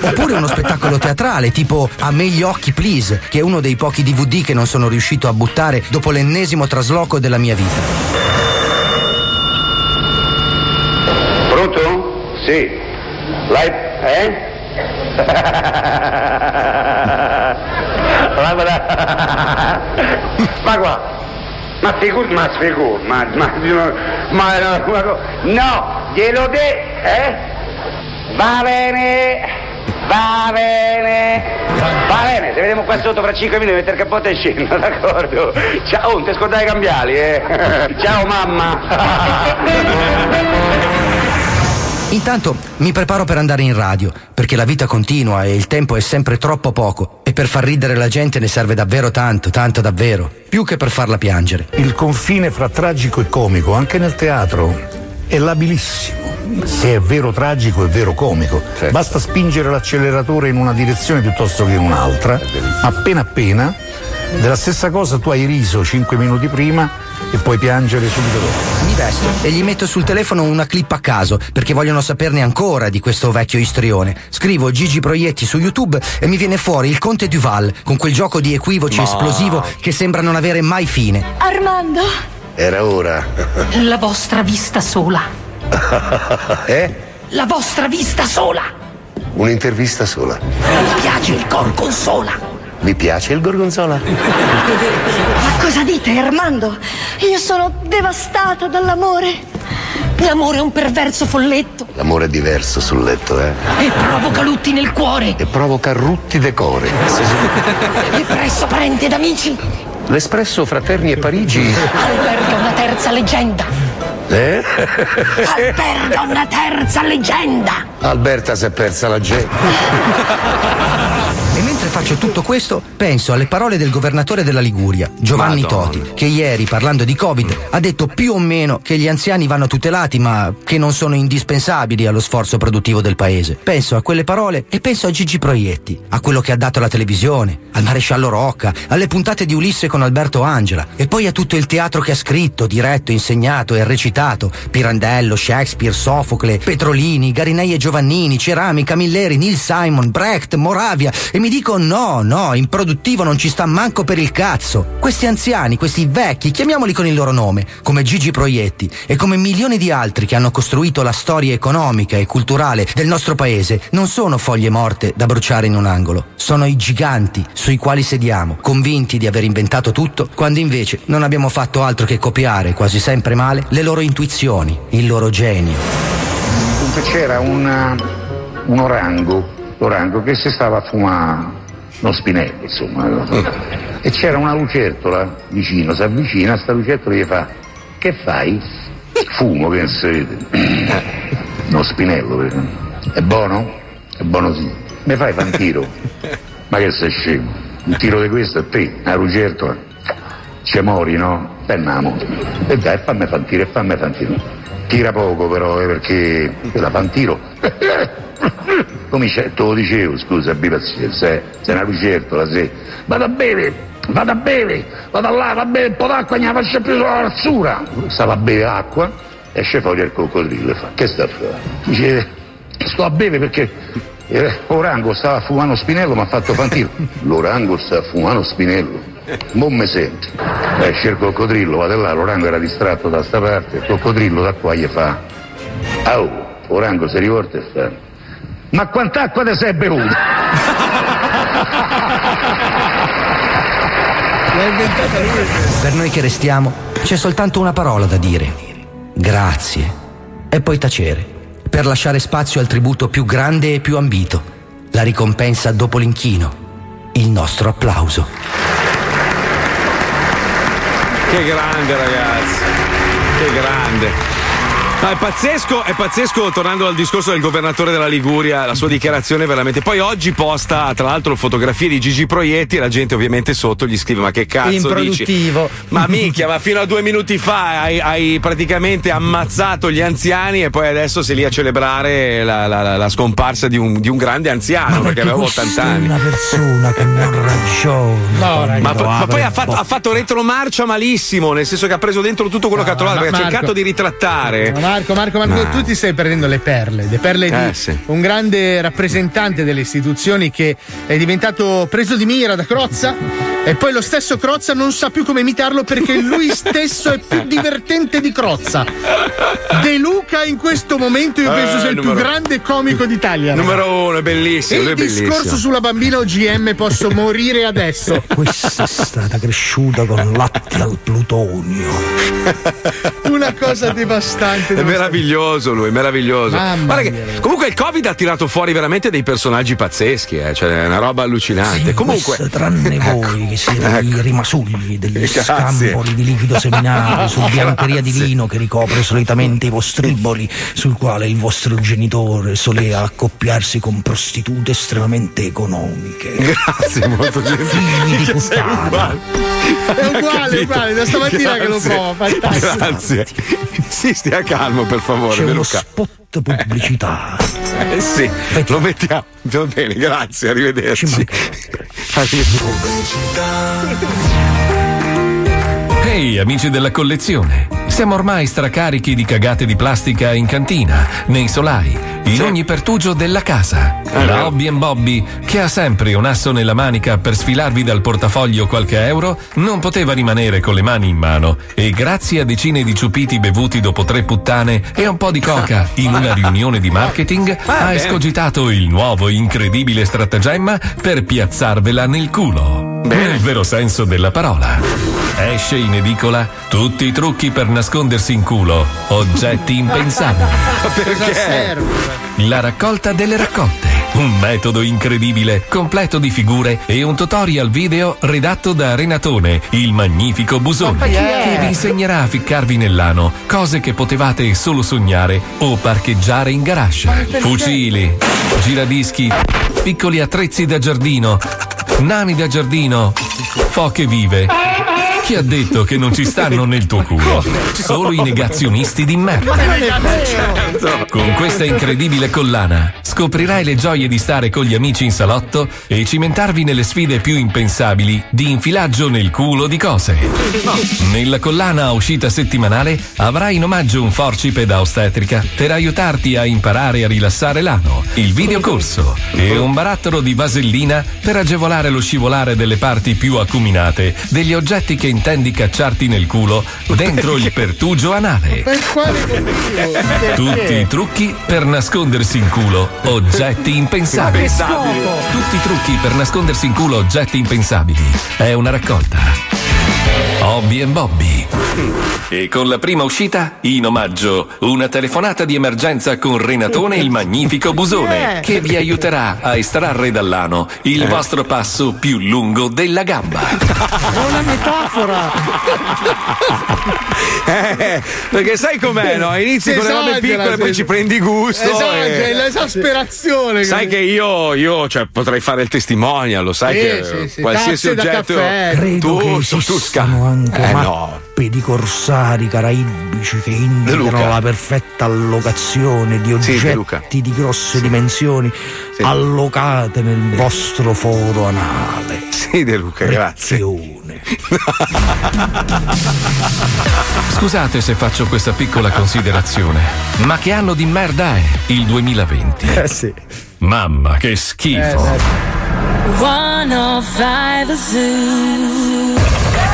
Oppure uno spettacolo teatrale tipo A me gli occhi please, che è uno dei pochi DVD che non sono riuscito a buttare dopo l'ennesimo trasloco della mia vita. Pronto? Sì. L'hai... eh? ma qua, ma figur, ma sfigur, ma, ma, ma, ma no, ma co- no, glielo de, eh? Va bene, va bene, va bene, se vediamo qua sotto fra 5 minuti mettere il cappotto e scendo, d'accordo? Ciao, oh, non ti scordare i cambiali, eh? Ciao mamma. Intanto mi preparo per andare in radio, perché la vita continua e il tempo è sempre troppo poco e per far ridere la gente ne serve davvero tanto, tanto davvero, più che per farla piangere. Il confine fra tragico e comico, anche nel teatro, è labilissimo. Se è vero tragico, è vero comico. Basta spingere l'acceleratore in una direzione piuttosto che in un'altra. Appena appena, della stessa cosa tu hai riso 5 minuti prima e puoi piangere subito dopo. Mi vesto e gli metto sul telefono una clip a caso perché vogliono saperne ancora di questo vecchio istrione. Scrivo Gigi Proietti su YouTube e mi viene fuori il Conte Duval con quel gioco di equivoci Ma- esplosivo che sembra non avere mai fine. Armando, Era ora. la vostra vista sola. eh? La vostra vista sola. Un'intervista sola. Mi piace il gorgonzola. Vi piace il gorgonzola? Ma cosa dite, Armando? Io sono devastata dall'amore. L'amore è un perverso folletto L'amore è diverso sul letto, eh? e provoca lutti nel cuore. E provoca rutti decore. E presso parenti ed amici L'espresso Fraterni e Parigi. alberga una terza leggenda. Eh? Alberga una terza leggenda. Alberta si è persa la gente. E mentre faccio tutto questo, penso alle parole del governatore della Liguria, Giovanni Madonna. Toti, che ieri, parlando di Covid, ha detto più o meno che gli anziani vanno tutelati, ma che non sono indispensabili allo sforzo produttivo del paese. Penso a quelle parole e penso a Gigi Proietti, a quello che ha dato alla televisione, al maresciallo Rocca, alle puntate di Ulisse con Alberto Angela, e poi a tutto il teatro che ha scritto, diretto, insegnato e recitato: Pirandello, Shakespeare, Sofocle, Petrolini, Garinei e Giovannini, Ceramica, Milleri, Neil Simon, Brecht, Moravia, e mi dico no, no, improduttivo non ci sta manco per il cazzo. Questi anziani, questi vecchi, chiamiamoli con il loro nome, come Gigi Proietti e come milioni di altri che hanno costruito la storia economica e culturale del nostro paese, non sono foglie morte da bruciare in un angolo, sono i giganti sui quali sediamo, convinti di aver inventato tutto, quando invece non abbiamo fatto altro che copiare, quasi sempre male, le loro intuizioni, il loro genio. Dunque c'era un, un orango, l'orango che si stava a fumare uno spinello, insomma. E c'era una lucertola vicino, si avvicina, sta lucertola gli fa, che fai? Fumo, vede. Uno spinello, vedi? È buono? È buono sì. Mi fai fa un tiro? Ma che sei scemo? Un tiro di questo a te, una lucertola. Ci mori, no? E andiamo. E dai, fammi fa fammi fa tiro. Tira poco però, eh, perché la fa un tiro. Come te lo dicevo, scusa, abbi pazienza, eh. Sei una lucertola, sì. Vado a bere, vado a bere, vado là, va a bere un po' d'acqua, ne faccio più sulla razzura. Stava a bere acqua, esce fuori il coccodrillo e fa, che sta a fare? Dice, sto a bere perché eh, Orango stava fumando spinello, mi ha fatto fantino. L'Orango sta fumando spinello. Non mi senti. Esce il coccodrillo, vado là, l'Orango era distratto da sta parte, il coccodrillo da qua gli fa. Oh, Orango si rivolta e fa. Ma quant'acqua ti sei bevuto? Per noi che restiamo c'è soltanto una parola da dire. Grazie. E poi tacere, per lasciare spazio al tributo più grande e più ambito, la ricompensa dopo l'inchino, il nostro applauso. Che grande, ragazzi. Che grande. Ma è pazzesco, è pazzesco, tornando al discorso del governatore della Liguria, la sua dichiarazione veramente. Poi oggi posta, tra l'altro, fotografie di Gigi Proietti e la gente ovviamente sotto gli scrive: Ma che cazzo dici? Ma minchia, ma fino a due minuti fa hai, hai praticamente ammazzato gli anziani e poi adesso sei lì a celebrare la, la- la- la scomparsa di un, di un grande anziano perché aveva 80 anni. Una persona che non ragiona. Ma, po- ma poi ha fatto, ha fatto retromarcia malissimo, nel senso che ha preso dentro tutto quello che ha trovato, ma- perché ha cercato di ritrattare. Marco, Marco, Marco, Ma- tu ti stai prendendo le perle, le perle di Eh, sì. un grande rappresentante delle istituzioni che è diventato preso di mira da Crozza e poi lo stesso Crozza non sa più come imitarlo perché lui stesso è più divertente di Crozza. De Luca in questo momento io penso Eh, sia il più numero- grande comico d'Italia. Numero uno, è bellissimo. E il è bellissimo. discorso sulla bambina OGM posso morire adesso. Questa è stata cresciuta con latte al plutonio. Una cosa devastante. È meraviglioso lui, meraviglioso. Che, comunque il Covid ha tirato fuori veramente dei personaggi pazzeschi, eh, cioè è una roba allucinante. comunque, Questo tranne voi che siete Ecco. i rimasugli degli Grazie. scampoli di liquido seminale su biancheria di vino che ricopre solitamente i vostriboli, sul quale il vostro genitore solea accoppiarsi con prostitute estremamente economiche. Grazie, molto gentile. Figli puttana. uguale. È uguale, da stamattina che lo Grazie. provo, fantastico. Grazie. Sì, stia calmo, per favore, C'è uno spot pubblicità. Eh sì, lo mettiamo. Va bene, grazie, arrivederci. Ehi amici della collezione, siamo ormai stracarichi di cagate di plastica in cantina, nei solai, in ogni pertugio della casa. La Hobby Bobby, che ha sempre un asso nella manica per sfilarvi dal portafoglio qualche euro, non poteva rimanere con le mani in mano e grazie a decine di ciupiti bevuti dopo tre puttane e un po' di coca in una riunione di marketing, ha bene. escogitato il nuovo incredibile stratagemma per piazzarvela nel culo. Nel vero senso della parola. Esce in edicola tutti i trucchi per nascondersi in culo, oggetti impensabili. Serve? La raccolta delle raccolte. Un metodo incredibile, completo di figure e un tutorial video redatto da Renatone, il magnifico busone, che vi insegnerà a ficcarvi nell'ano cose che potevate solo sognare o parcheggiare in garage. perché? Fucili, giradischi, piccoli attrezzi da giardino, nani da giardino, foche vive. Chi ha detto che non ci stanno nel tuo culo? Solo i negazionisti di merda. Con questa incredibile collana scoprirai le gioie di stare con gli amici in salotto e cimentarvi nelle sfide più impensabili di infilaggio nel culo di cose. Nella collana a uscita settimanale avrai in omaggio un forcipe da ostetrica per aiutarti a imparare a rilassare l'ano, il videocorso e un barattolo di vasellina per agevolare lo scivolare delle parti più acuminate degli oggetti che intendi cacciarti nel culo dentro il pertugio anale. Per quale motivo? Tutti i trucchi per nascondersi in culo oggetti impensabili. Impensabili. Tutti i trucchi per nascondersi in culo oggetti impensabili. È una raccolta. Hobby and Bobby. E con la prima uscita, in omaggio, una telefonata di emergenza con Renatone il magnifico busone, che vi aiuterà a estrarre dall'ano il vostro passo più lungo della gamba. È una metafora. Eh, perché sai com'è, no? Inizi con le robe piccole, poi ci prendi gusto. Esagera, e- è l'esasperazione. Sai che io, io cioè, potrei fare il testimonial, lo sai Sì, che sì, sì, qualsiasi tazze da oggetto. caffè. Credo che tu, tu, tu esistano anche Eh, mappe no. di corsari caraibici che indicano la perfetta allocazione di Sì, oggetti Luca. di grosse dimensioni allocate nel vostro foro anale. Sì, De Luca, grazie. Scusate se faccio questa piccola considerazione, ma che anno di merda è il 2020? Eh sì. Mamma, che schifo! 105 Zoo.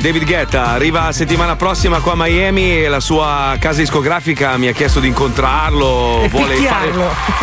David Guetta, arriva settimana prossima qua a Miami e la sua casa discografica mi ha chiesto di incontrarlo. Vuole fare,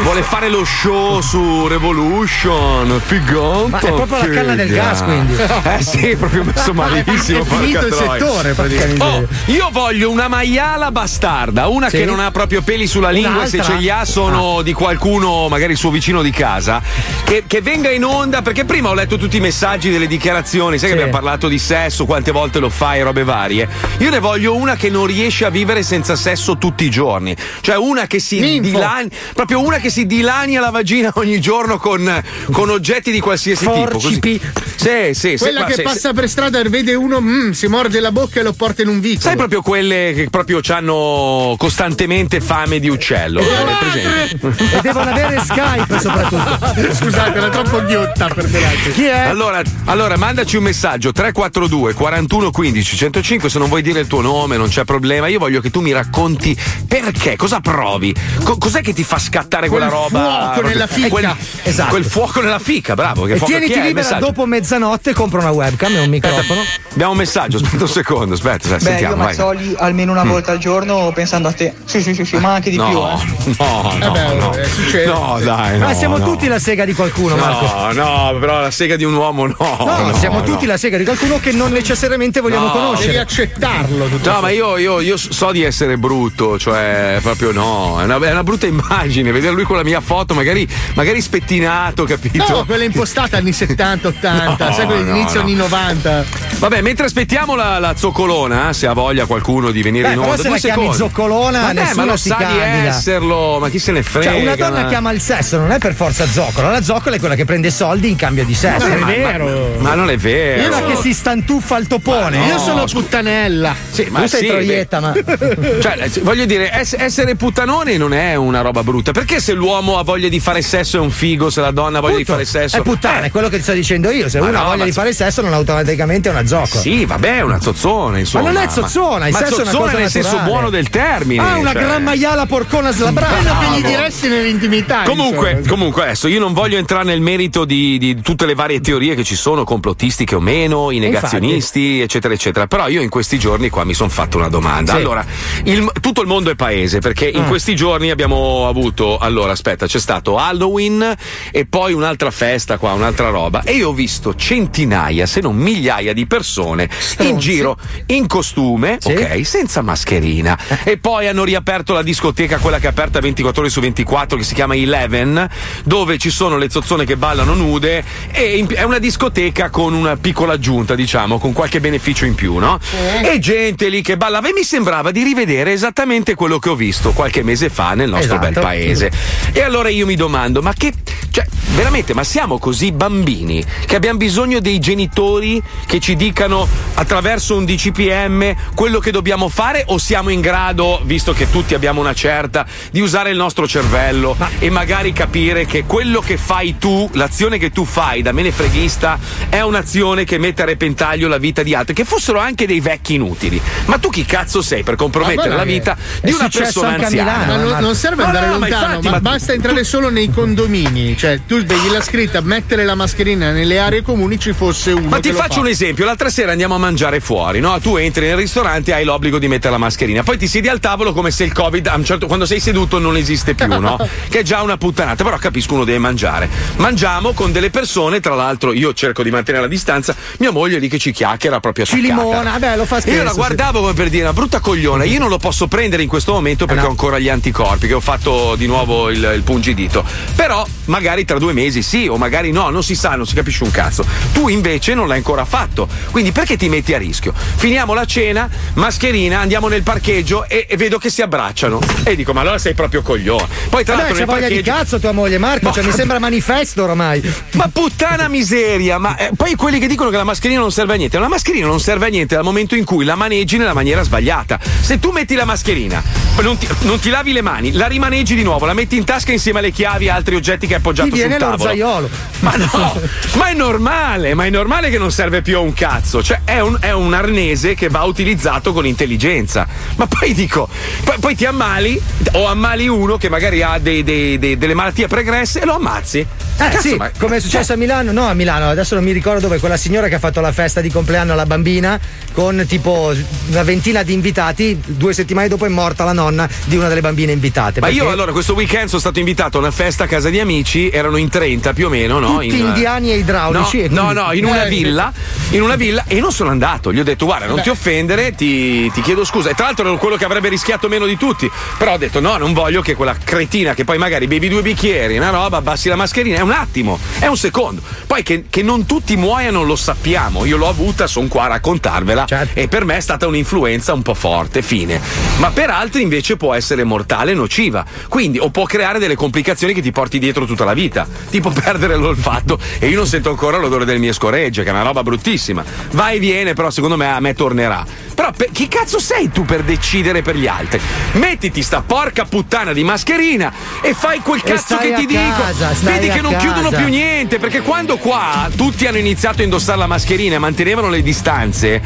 vuole fare lo show su Revolution. Figotto. Ma è proprio la canna del figa. gas, quindi. Eh sì, proprio messo malissimo. È finito il troia. settore, praticamente. Oh, io voglio una maiala bastarda, una Sì. che non ha proprio peli sulla lingua e se ce li ha sono di qualcuno, magari il suo vicino di casa, che, che venga in onda, perché prima ho letto tutti i messaggi delle dichiarazioni, sai che Sì. abbiamo parlato di sesso, quante volte lo fai, robe varie. Io ne voglio una che non riesce a vivere senza sesso tutti i giorni. Cioè una che si Ninfo. dilani, proprio una che si dilania la vagina ogni giorno con, con oggetti di qualsiasi tipo. Così. Sì, sì. Quella che passa per strada e vede uno, mm, si morde la bocca e lo porta in un vicolo. Sai proprio quelle che proprio hanno costantemente fame di uccello. Presente? E devono avere Skype soprattutto. Scusate, era troppo ghiotta per Benazzi. Chi è? Allora, allora, mandaci un messaggio 342 41 15 105 se non vuoi dire il tuo nome non c'è problema io voglio che tu mi racconti perché cosa provi Co- cos'è che ti fa scattare Quel quella roba fuoco nella fica. quel, Esatto. quel fuoco nella fica bravo che E fuoco- tieniti libera dopo mezzanotte compra una webcam e un microfono. abbiamo un messaggio aspetta un secondo aspetta Beh, sentiamo io vai. mazzoli almeno una volta al giorno pensando a te. Sì, sì, sì, sì, ma anche di no, più, eh. no, no, beh, no. eh, succede. no, dai, Ma no, siamo no. tutti la sega di qualcuno, Marco. No, no, però la sega di un uomo no. No, siamo tutti la sega di qualcuno che non necessariamente vogliamo No. conoscere. Devi accettarlo. No, ma io, io- io so di essere brutto, cioè proprio no. È una, è una brutta immagine, vedere lui con la mia foto, magari, magari spettinato, capito? No, quella impostata anni 70, 80, No, sai quelle no, d'inizio no. anni 90. Vabbè, mentre aspettiamo la, la zoccolona, eh, se ha voglia qualcuno di venire Beh, in onda. se due la chiami secondi. zoccolona, Vabbè, nessuno ma lo si sa di candida. esserlo, ma chi se ne frega? Cioè, una donna ma- chiama il sesso, non è per forza zoccola. La zoccola è quella che prende soldi in cambio di sesso. Ma- ma- Ma, non è vero. Quella che si stantuffa al topone. Ma no, Io sono puttanella. Sì, ma tu sei sì, troietta, ma. Cioè, eh, voglio dire, ess- essere puttanone non è una roba brutta. Perché se l'uomo ha voglia di fare sesso è un figo, se la donna ha voglia di fare sesso. È puttana, è quello che ti sto dicendo io. Se Ma uno ha no, voglia di fare sesso, non automaticamente è una zoccola. Sì, vabbè, è una zozzona, insomma. Ma non è zozzona, il ma sesso è una cosa nel senso buono del termine. Ah, una cioè. gran maiala porcona slabrata. Quello che gli diresti nell'intimità. Comunque, insomma. comunque, adesso io non voglio entrare nel merito di, di tutte le varie teorie che ci sono, complottistiche o meno, i negazionisti, eccetera, eccetera. Però io in questi giorni qua mi sono fatto una domanda. Sì. Allora, il- tutto il mondo è paese, perché in Ah. questi giorni abbiamo avuto, allora, aspetta, c'è stato Halloween e poi un'altra festa qua, un'altra roba. E io ho visto centinaia, se non migliaia di persone in giro in costume, ok, senza mascherina. E poi hanno riaperto la discoteca, quella che è aperta 24 ore su 24, che si chiama Eleven, dove ci sono le zozzone che ballano nude. E in- è una discoteca con una piccola aggiunta, diciamo, con qualche beneficio in più, no? E gente lì che ballava e mi sembrava di rivedere esattamente quello che ho visto qualche mese fa nel nostro Esatto. bel paese. E allora io mi domando, ma che. Cioè, veramente, ma siamo così bambini che abbiamo bisogno dei genitori che ci dicano attraverso un DCPM quello che dobbiamo fare o siamo in grado, visto che tutti abbiamo una certa, di usare il nostro cervello e magari capire che quello che fai tu, l'azione che tu fai da menefreghista, è un'azione che mette a repentaglio la vita di altri, che fossero anche dei vecchi inutili. Ma tu chi cazzo sei per compromettere Ma la vita di una persona anziana? Milano, Ma non, non serve No, andare no, no, ma lontano, infatti, ma, ma- basta entrare solo nei condomini. Cioè, tu vedi la scritta mettere la mascherina nelle aree comuni ci fosse uno. Ma ti faccio fa. un esempio, l'altra sera andiamo a mangiare fuori, no? Tu entri nel ristorante e hai l'obbligo di mettere la mascherina, poi ti siedi al tavolo come se il Covid, a un certo, quando sei seduto, non esiste più, no? che è già una puttanata, però capisco uno deve mangiare. Mangiamo con delle persone, tra l'altro io cerco di mantenere la distanza, mia moglie lì che ci chiacchiera proprio Ci attaccata. limona, beh, lo fa spesso. Io la guardavo come per dire una brutta cogliona, io non lo posso prendere in questo momento perché ho ancora gli anticorpi, che ho fatto di nuovo il, il pungidito. Però magari tra due mesi sì, o magari no, non si sa, non si capisce un cazzo. Tu invece non l'hai ancora fatto. Quindi perché ti metti a rischio? Finiamo la cena, mascherina, andiamo nel parcheggio e, e vedo che si abbracciano. E dico, ma allora sei proprio coglione. Poi tra Vabbè, l'altro c'ha nel voglia di parcheggio. cazzo tua moglie, Marco. Ma- Cioè, mi sembra manifesto ormai. Ma puttana miseria! Ma eh, poi quelli che dicono che la mascherina non serve a niente. La mascherina non serve a niente dal momento in cui la maneggi nella maniera sbagliata. Se tu metti la mascherina, non ti, non ti lavi le mani, la rimaneggi di nuovo, la metti in tasca insieme alle chiavi e altri oggetti che hai appoggiato Ti viene sul tavolo. Ma no, ma è normale, ma è normale che non serve più a un cazzo. Cioè, è un, è un arnese che va utilizzato con intelligenza. Ma poi dico, poi, poi ti ammali o ammali uno che magari ha dei- dei- dei- delle malattie pregresse e lo ammazzi. Eh sì, ma- come è successo a Milano, no a Milano, adesso non mi ricordo dove, quella signora che ha fatto la festa di compleanno alla bambina con tipo una ventina di invitati, due settimane dopo è morta la nonna di una delle bambine invitate. Ma perché io allora questo weekend sono stato invitato a una festa a casa di amici, erano in 30 più o meno, no? Tutti In- indiani e idraulici. No, e no, quindi- no, in una Eh, villa, in una villa e non sono andato. Gli ho detto, guarda, non Beh. ti offendere, ti, ti chiedo scusa. E tra l'altro ero quello che avrebbe rischiato meno di tutti. Però ho detto, no, non voglio che quella cretina che poi magari bevi due bicchieri, una roba, abbassi la mascherina. Un attimo, è un secondo. Poi che, che non tutti muoiano lo sappiamo. Io l'ho avuta, sono qua a raccontarvela. E per me è stata un'influenza un po' forte, fine. Ma per altri invece può essere mortale e nociva. Quindi, o può creare delle complicazioni che ti porti dietro tutta la vita. Tipo perdere l'olfatto. E io non sento ancora l'odore del mio scoregge, che è una roba bruttissima. Va e viene, però secondo me a me tornerà. Però per- chi cazzo sei tu per decidere per gli altri? Mettiti sta porca puttana di mascherina e fai quel E cazzo che ti casa, dico. Vedi che non chiudono più niente, perché quando qua tutti hanno iniziato a indossare la mascherina e mantenevano le distanze,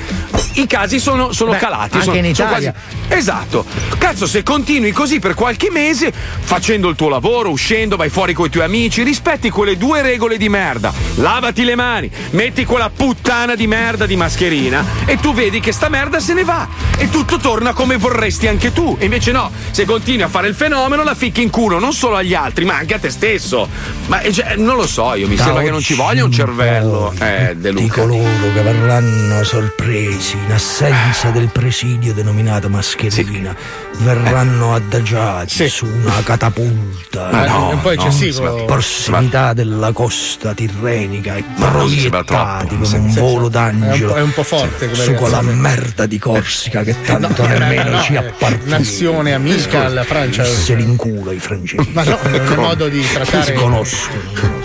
i casi sono, sono Beh, calati. anche sono, in Italia. quasi- Esatto. Cazzo, se continui così per qualche mese, facendo il tuo lavoro, uscendo, vai fuori con i tuoi amici, rispetti quelle due regole di merda. Lavati le mani, metti quella puttana di merda di mascherina e tu vedi che sta merda se ne va. E tutto torna come vorresti anche tu. E invece no, se continui a fare il fenomeno, la ficchi in culo non solo agli altri, ma anche a te stesso. Ma eh, cioè, non lo so, io mi Da sembra che non ci voglia un cervello. Eh, De di Luca. coloro che verranno sorpresi in assenza del presidio denominato mascherina verranno adagiati su una catapulta Ma no, è un po' no, eccessivo. in prossimità della costa tirrenica e Ma no, proiettati come un Sì, sì. volo È d'angelo un è un po' forte come su quella merda di Corsica che tanto No, nemmeno no, ci è appartiene Nazione amica alla Francia. se l'inculo i francesi Ma no, non è modo di trattare. si conoscono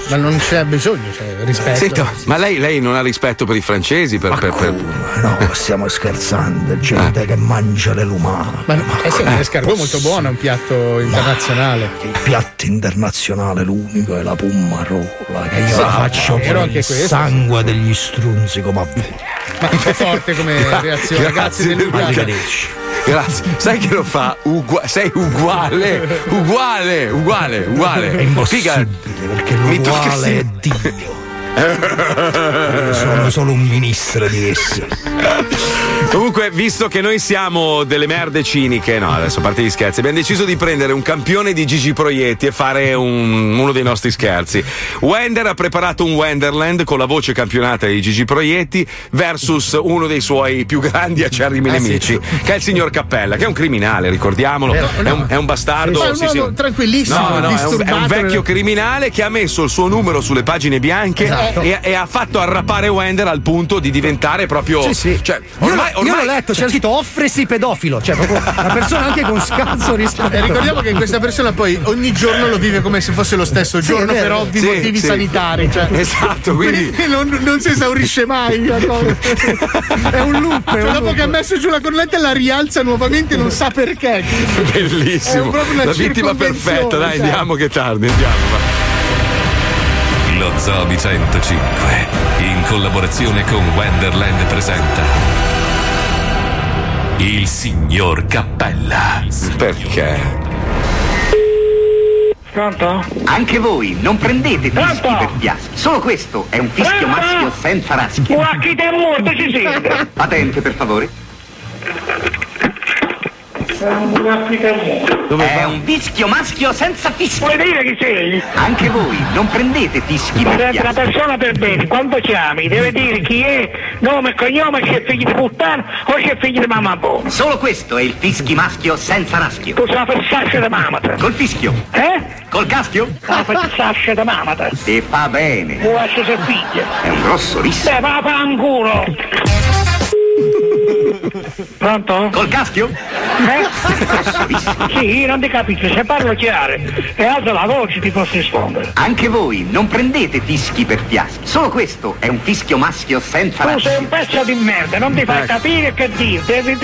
Ma non c'è bisogno, cioè, rispetto. Senta, ma lei, lei non ha rispetto per i francesi? Per, per, per- no stiamo scherzando gente che mangia le lumache Ma, eh sì, un escargot molto buono, è un piatto internazionale. il piatto internazionale l'unico è la pummarola che io Sì, la faccio vero anche il questo, sangue degli strunzi come a voi Ma un po' forte come reazione. Grazie. Arrivederci. Grazie. Sai che lo fa? Ugua- sei uguale, uguale, uguale, uguale. è impossibile perché Mi tocca l'uguale è Dio sono solo un ministro di esso Comunque, visto che noi siamo delle merde ciniche, no, adesso a parte gli scherzi, abbiamo deciso di prendere un campione di Gigi Proietti e fare un- uno dei nostri scherzi. Wender ha preparato un Wenderland con la voce campionata di Gigi Proietti versus uno dei suoi più grandi acerrimi Eh, sì. nemici, che è il signor Cappella, che è un criminale, ricordiamolo. Vero, È, un, è un bastardo. Sì, sì. tranquillissimo, No, no, è un, è un vecchio criminale che ha messo il suo numero sulle pagine bianche Esatto. E, e ha fatto arrapare Wender al punto di diventare proprio. Sì, sì. Cioè, Io, ormai, l'ho- io ormai- l'ho letto, c'era scritto offresi pedofilo, cioè proprio una persona anche con scarso rispetto. E ricordiamo che questa persona poi ogni giorno lo vive come se fosse lo stesso Sì, giorno per ovvi Sì, motivi sì. sanitari. Cioè. Esatto, quindi- non, non si esaurisce mai. la cosa. È un loop, è Cioè, un dopo loop. che ha messo giù la cornetta la rialza nuovamente, non sa perché. È Bellissimo. proprio una La vittima perfetta, dai, cioè. andiamo che è tardi, andiamo. va. Lo Zoo di 105, in collaborazione con Wenderland presenta Il signor Cappella. Perché? Pronto? Anche voi, non prendete fischi per fiaschi. Solo questo è un fischio maschio senza raschi. Quacchi te morto ci sente. Patente, per favore. È un fischio maschio senza fischi. Puoi dire chi sei? Anche voi, non prendete fischi Senti, una persona per bene, quando chiami, deve dire chi è, nome e cognome, se è figlio di puttana o se è figlio di mamma buona. Solo questo è il fischi maschio senza raschio. Tu sei una fessaccia di mamata. Col fischio. Eh? Col caschio? Una fessaccia di mamata. E fa bene. Può essere se figlia. È un grosso rischio. Beh, va a fanculo. Pronto? Col caschio? Eh? Sì, non ti capisco, se parlo chiaro e alzo la voce ti posso rispondere. Anche voi, non prendete fischi per fiaschi. Solo questo è un fischio maschio senza Tu sei un pezzo di merda, non ti fai Ecco. capire che dire, devi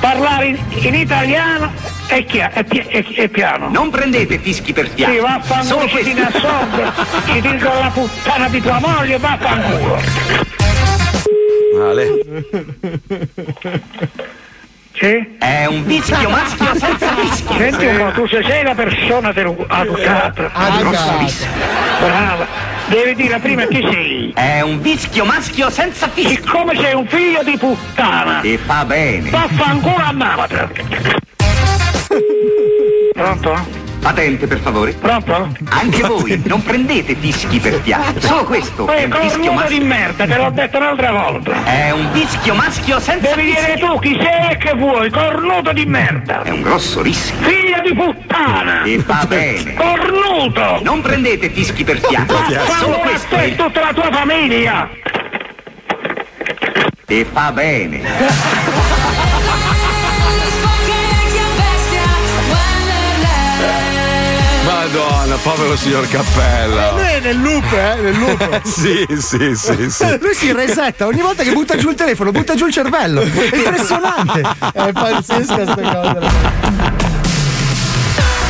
parlare in, in italiano e, chia- e pi- e- e piano. Non prendete fischi per Sì, fiaschi. vaffanculo, Solo ci ti questo. nasconde, ci dico la puttana di tua moglie, vaffanculo. Vale. Sì? È un vischio maschio senza fischio. Senti un po', tu se sei una persona educata. Grosso Brava. Devi dire prima chi sei. È un vischio maschio senza fischio. Siccome sei un figlio di puttana. E fa bene. Vaffanculo a mamata. Pronto? Patente, per favore. Pronto? Anche voi, non prendete fischi per fiato. Solo questo è Eh, un fischio cornuto maschio. di merda, te l'ho detto un'altra volta. È un vischio maschio senza Devi dire fischio. tu chi sei e che vuoi, cornuto di merda. È un grosso rischio. Figlia di puttana. E fa bene. Cornuto. Non prendete fischi per fiato. Solo questo è e il... tutta la tua famiglia. E fa bene. Madonna, povero signor Cappella. Lui è nel loop, eh? Nel loop. sì, sì, sì, sì. Lui si resetta ogni volta che butta giù il telefono, butta giù il cervello. È impressionante. È pazzesca sta cosa.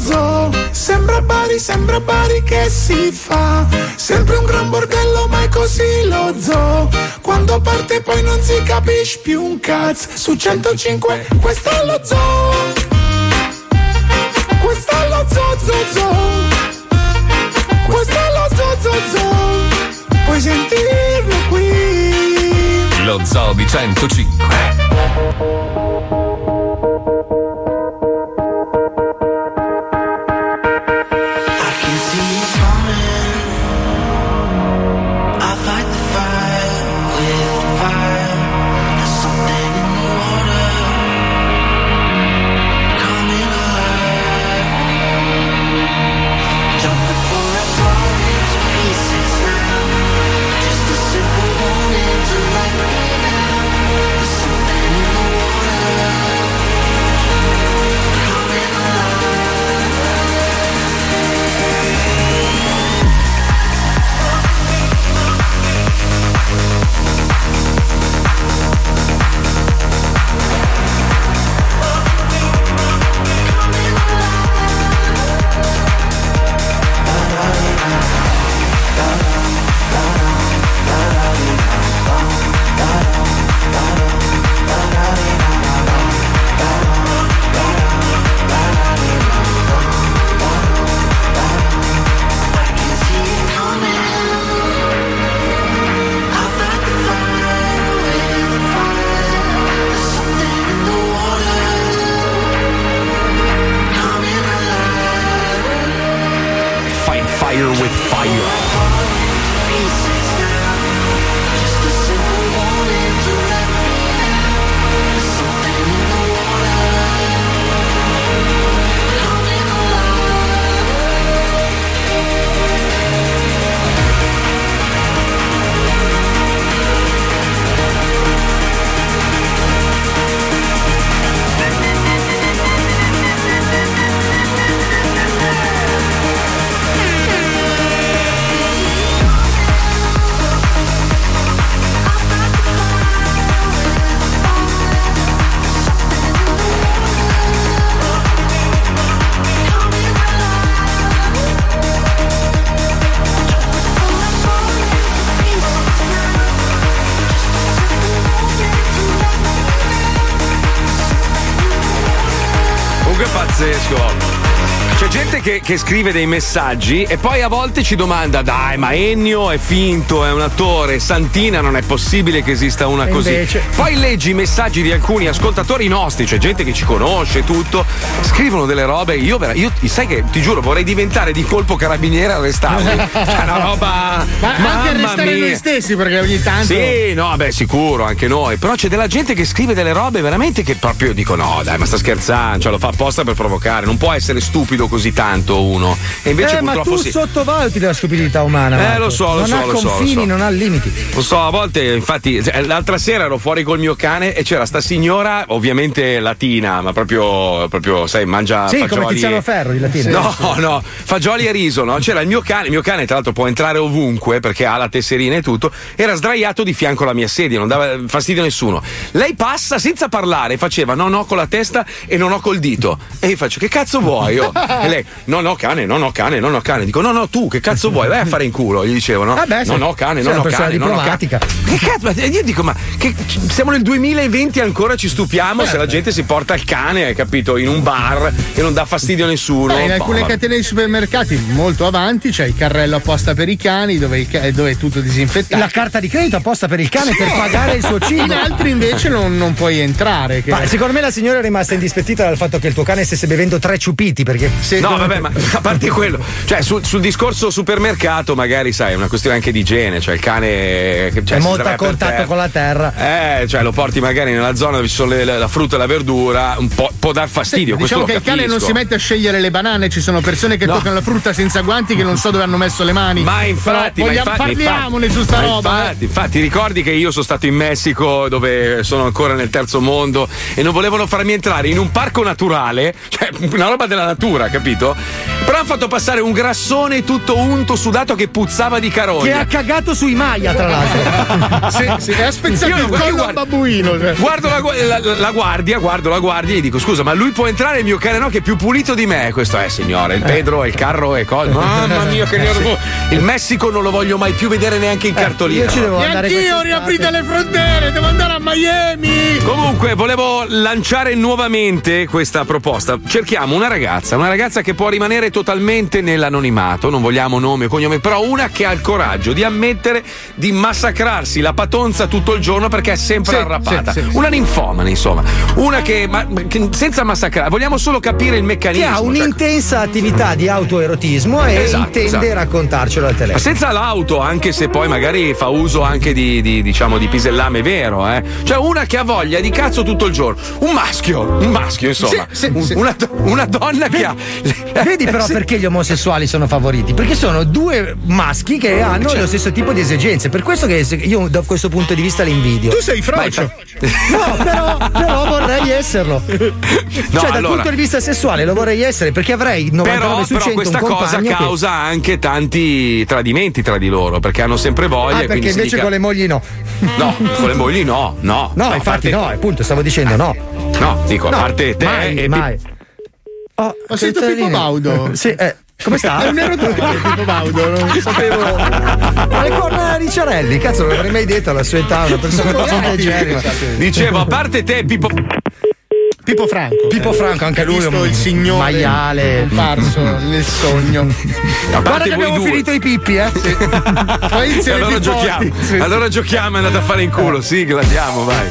Zoo, sembra Bari, sembra Bari che si fa. Sempre un gran bordello, ma è così lo zoo. Quando parte poi non si capisce più un cazzo. Su 105, questo è lo zoo. Questo è lo zoo, zoo, zoo. Questo è lo zoo, zoo, zoo. Puoi sentirlo qui. Lo Zoo di 105. Fire. Comunque è pazzesco. C'è gente che, che scrive dei messaggi e poi a volte ci domanda: dai, ma Ennio è finto, è un attore, Santina non è possibile che esista una E così. invece? Poi leggi i messaggi di alcuni ascoltatori nostri, cioè gente che ci conosce tutto, scrivono delle robe. Io, io sai che ti giuro, vorrei diventare di colpo carabiniere e arrestarli. Cioè, una roba. Ma anche arrestare mia. noi stessi, perché ogni tanto. Sì, no, beh, sicuro, anche noi. Però c'è della gente che scrive delle robe veramente che proprio dico: no, dai, ma sta scherzando, cioè lo fa apposta per provocare. Non può essere stupido così tanto uno. E invece eh, ma purtroppo tu sì. sottovaluti la stupidità umana. Eh, Marco. lo so, lo non so, ha lo so, lo confini, so. non ha limiti. Lo so, a volte, infatti, cioè, l'altra sera ero fuori col mio cane e c'era sta signora, ovviamente latina, ma proprio, proprio sai, mangia Sì, fagioli. come Tiziano Ferro di Latina. No, no, fagioli e riso, no? C'era il mio cane, il mio cane tra l'altro può entrare ovunque perché ha la tesserina e tutto, era sdraiato di fianco alla mia sedia, non dava fastidio a nessuno. Lei passa senza parlare, faceva no no con la testa e non ho col dito. E io faccio che cazzo vuoi? io? E lei no no cane, no no cane, no no cane. Dico no no tu che cazzo vuoi? Vai a fare in culo, gli dicevo no? Ah, beh, sì. no no cane, no no cane, no no cane. Che cazzo? ma Io dico, ma che, siamo nel 2020 e ancora ci stupiamo se la gente si porta il cane, hai capito, in un bar e non dà fastidio a nessuno. Beh, in alcune vabbè. catene di supermercati molto avanti c'è il carrello apposta per i cani dove, il ca- dove è tutto disinfettato. La carta di credito apposta per il cane per pagare il suo cibo. In altri invece non, non puoi entrare. Che... Ma secondo me la signora è rimasta indispettita dal fatto che il tuo cane stesse bevendo tre ciupiti perché No, vabbè, ma a parte quello, cioè sul, sul discorso supermercato, magari sai, è una questione anche di igiene, cioè il cane che cioè, è molto a contatto terra. con la terra. Eh, cioè lo porti magari nella zona dove ci sono le- la frutta e la verdura, un po' può dar fastidio. questo Diciamo che il cane non si mette a scegliere le banane, ci sono persone che No. toccano la frutta senza guanti che non so dove hanno messo le mani. Ma infatti, Però ma infatti, parliamone infatti, su sta roba. eh. Infatti, infatti, ricordi che io sono stato in Messico dove sono ancora nel terzo mondo e non volevano farmi entrare in un parco naturale, cioè una roba della natura, capito? Però hanno fatto passare un grassone tutto unto, sudato che puzzava di carogna. Che ha cagato sui Maya, tra l'altro. Sì, sì, e ha spezzato Io il lo guardo- collo a babbuino. cioè. Guardo la, la- la guardia, guardo la guardia e gli dico: Scusa, ma lui può entrare il mio cane no, che è più pulito di me. Questo è, signore, il Pedro, il carro e cose. Mamma mia, che nervoso. Il Messico non lo voglio mai più vedere neanche in cartolina. io ci devo E andare anch'io quest'estate. riaprite le frontiere, devo andare a Miami. Comunque, volevo lanciare nuovamente questa proposta. Cerchiamo una ragazza, una ragazza che può rimanere totalmente nell'anonimato, non vogliamo nome o cognome, però una che ha il coraggio di ammettere di massacrarsi la patonza tutto il giorno perché è sempre Sì, arrappata. sì, sì, una ninfomane, insomma. Una che, ma- che senza massacrare, vogliamo solo capire il Che meccanismo. ha cioè- un'intensa attività di autoerotismo e Esatto, intende esatto. raccontarcelo al Ma telefono. senza l'auto, anche se poi magari fa uso anche di, di, diciamo di pisellame vero, eh. Cioè una che ha voglia di cazzo tutto il giorno. Un maschio, un maschio, insomma. Una, una donna che ha. Vedi però Sì. perché gli omosessuali sono favoriti? Perché sono due maschi che hanno Certo. lo stesso tipo di esigenze. Per questo che io da questo punto di vista li invidio. Tu sei frocio. No, però, però vorrei esserlo. No, cioè, dal allora- punto di vista sessuale lo vorrei essere perché avrei 99 Però, su però 100 questa un cosa compagno che- causa anche tanti tradimenti tra di loro, perché hanno sempre voglia. Ah, perché invece dica- con le mogli no. No, con le mogli no, no. No, a infatti parte- no, appunto, stavo dicendo no. No, dico, a No, parte te mai, e mai. Oh, Ho sentito. Pippo Baudo. Sì, eh, come sta? È un Pippo Baudo, non sapevo. Ma le corna di Ciarelli, cazzo, non l'avrei mai detto alla sua età, una persona così leggerrima. Dicevo, a parte te, Pippo. Pippo Franco. Pippo Franco, anche lui. visto un il signore maiale. comparso nel sogno. Guarda che abbiamo due. finito i pippi, eh? I allora giochiamo. Sì. Allora giochiamo, è andata a fare in culo. Sigla, andiamo, vai.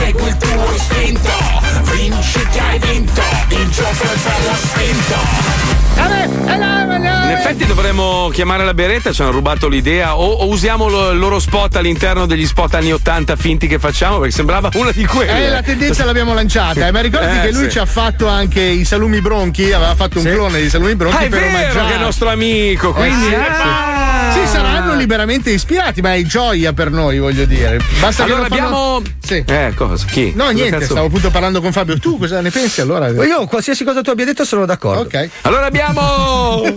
segui il tuo istinto Vinci che hai vinto, il gioco è bello spinto In effetti dovremmo chiamare la beretta, ci hanno rubato l'idea o, o usiamo lo- il loro spot all'interno degli spot anni 80 finti che facciamo perché sembrava una di quelle. Eh, la tendenza l'abbiamo lanciata, eh, ma ricordati Eh, che lui sì. ci ha fatto anche i salumi bronchi, aveva fatto un clone di salumi bronchi Ah, è per vero omaggiare. che è nostro amico, quindi Eh, sì, Ah! sì. Sì, saranno liberamente ispirati, ma è gioia per noi, voglio dire. Basta Allora che lo fanno- abbiamo Sì. Eh, cosa? Chi? No, Cosa niente, cazzo- stavo appunto parlando con Fabio. Tu cosa ne pensi allora? Io qualsiasi cosa tu abbia detto sono d'accordo. Ok. Allora abbiamo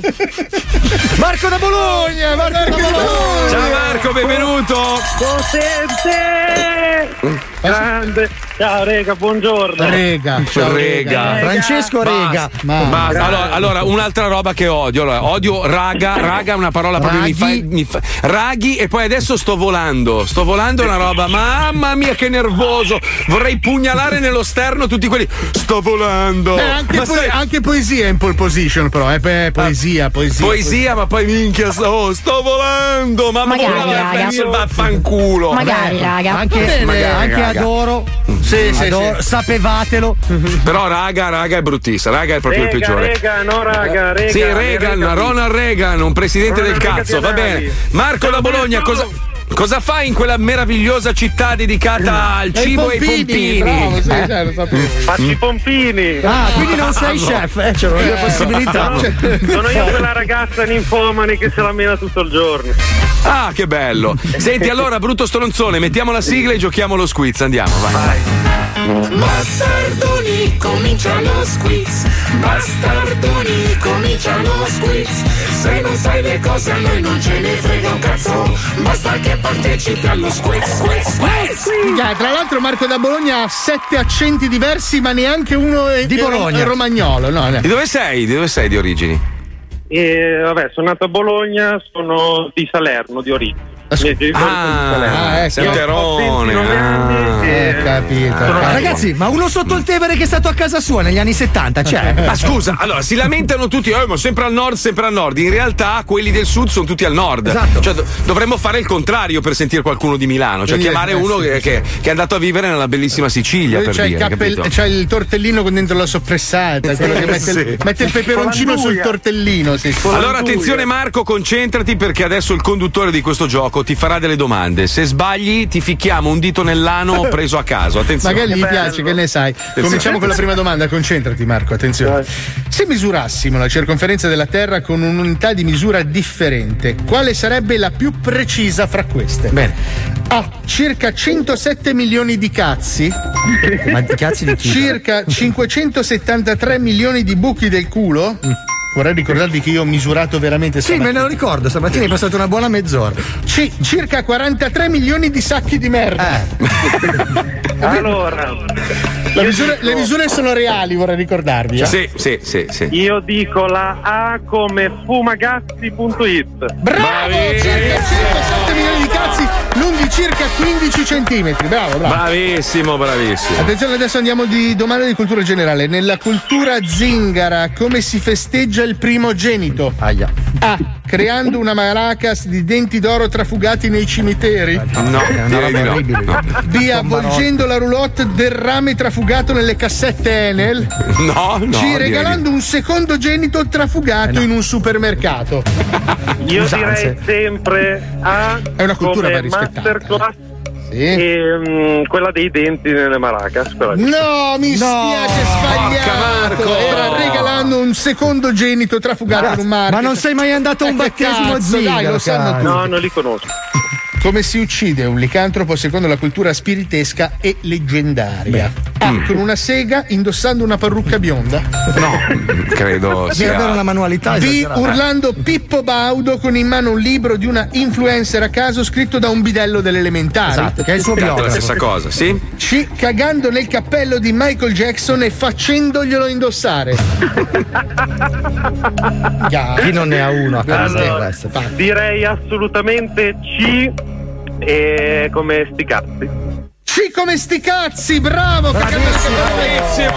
Marco da Bologna, Marco da Bologna. Ciao Marco, benvenuto. Potente! Grande! Ciao Rega, buongiorno. Rega, ciao Rega. Francesco Rega. Basta. Basta. Allora, allora, un'altra roba che odio. Allora, odio raga, raga è una parola proprio mi fa, Raghi. mi fa- Raghi e poi adesso sto volando. Sto volando è una roba. Mamma mia che nervoso. Vorrei pugnalare nello sterno tutti quelli. Sto volando. Eh, anche, Ma po- sai- anche poesia è in pole position, però. Eh, beh, poesia, poesia. Poesia, ma poi minchia, sto, oh, sto volando. Mamma Magari, mia, vaffanculo. Magari, raga. Anche, Magari, anche raga. Adoro. Sì, sì, Adoro- sì. Sapevatelo. Però raga, raga è bruttissima, raga è proprio il peggiore. Rega, no raga, Rega. Sì, Reagan, Rega. Ronald Reagan, un presidente Ronald del Reagan cazzo, va bene. Marco da Bologna, cosa, cosa fai in quella meravigliosa città dedicata al E i cibo e ai pompini, bravo, sì, Eh? cioè, lo sapevo. Faccio i pompini. Ah, quindi non sei chef, eh, c'erano due possibilità. Sono io quella ragazza ninfomani che se la mena tutto il giorno. Ah, che bello. Senti, allora, brutto stronzone, mettiamo la sigla e giochiamo lo squiz. Andiamo, vai. Bastardoni, comincia lo squiz. Bastardoni, comincia lo squiz. Se non sai le cose a noi non ce ne frega un cazzo. Basta che partecipi allo squiz, squiz, squiz. Minchia, tra l'altro Marco da Bologna ha sette accenti diversi, ma neanche uno è Di Bologna. è romagnolo. No, no. Di dove sei? Di dove sei di origini? E vabbè, sono nato a Bologna, sono di Salerno, di origine. Ah, Io sei ho Terone. 29 anni e- Eh, capito. Nato- Ragazzi, ma uno sotto il Tevere che è stato a casa sua negli anni 70 c'è? Ma scusa, allora si lamentano tutti, eh, ma sempre al nord, sempre al nord. In realtà quelli del sud sono tutti al nord. Esatto. Cioè, do- dovremmo fare il contrario per sentire qualcuno di Milano, cioè chiamare eh, uno che, che- che è andato a vivere nella bellissima Sicilia. Per c'è, il dire, cappell- capito? c'è il tortellino con dentro la soppressata, quello che mette, il, mette il peperoncino sul tortellino. Sì. Allora attenzione Marco, concentrati perché adesso il conduttore di questo gioco ti farà delle domande. Se sbagli ti ficchiamo un dito nell'ano preso a caso. Attenzione. Magari gli piace, che ne sai. Cominciamo con la prima domanda, concentrati Marco, attenzione. Se misurassimo la circonferenza della Terra con un'unità di misura differente, quale sarebbe la più precisa fra queste? Bene. A. Circa 107 milioni di cazzi. Ma di cazzi di chi? Circa 573 milioni di buchi del culo. Vorrei ricordarvi che io ho misurato veramente Sì, me ne lo ricordo, stamattina hai passato una buona mezz'ora. Ci- circa 43 milioni di sacchi di merda. Allora, La misura- le misure sono reali, vorrei ricordarvi. eh. Sì, sì, sì, sì. io dico la A come fumagazzi.it. Bravo! Circa 107 milioni di cazzi, lunghi circa 15 centimetri. Bravo, bravo. Bravissimo, bravissimo. Attenzione, adesso andiamo di domande di cultura generale. Nella cultura zingara, come si festeggia il primogenito? Aia. A. Creando una maracas di denti d'oro trafugati nei cimiteri. No, direi di no. no. B. Avvolgendo la roulotte del rame trafugato nelle cassette Enel. No, no. C. Regalando un secondo genito trafugato in un supermercato. Io Usanze. direi sempre A È una cultura come da rispettare. Masterclass Sì. e mm, quella dei denti nelle maracas. No, mi spiace, sbagliato. Era regalando un secondo genito trafugato in un market. Ma non sei mai andato a un Eh, battesimo zingaro, lo sanno cazzo. tutti. No, non li conosco. Come si uccide un licantropo secondo la cultura spiritesca e leggendaria? Con una sega indossando una parrucca bionda. No, credo Deve sia. avere una manualità B. Urlando Pippo Baudo con in mano un libro di una influencer a caso scritto da un bidello dell'elementare. Esatto, che è il suo la biografo. stessa cosa, sì? C. Cagando nel cappello di Michael Jackson e facendoglielo indossare. Chi non ne ha uno a casa Allora, direi assolutamente C e come sti cazzi. C come sti cazzi, bravo! nel cappello.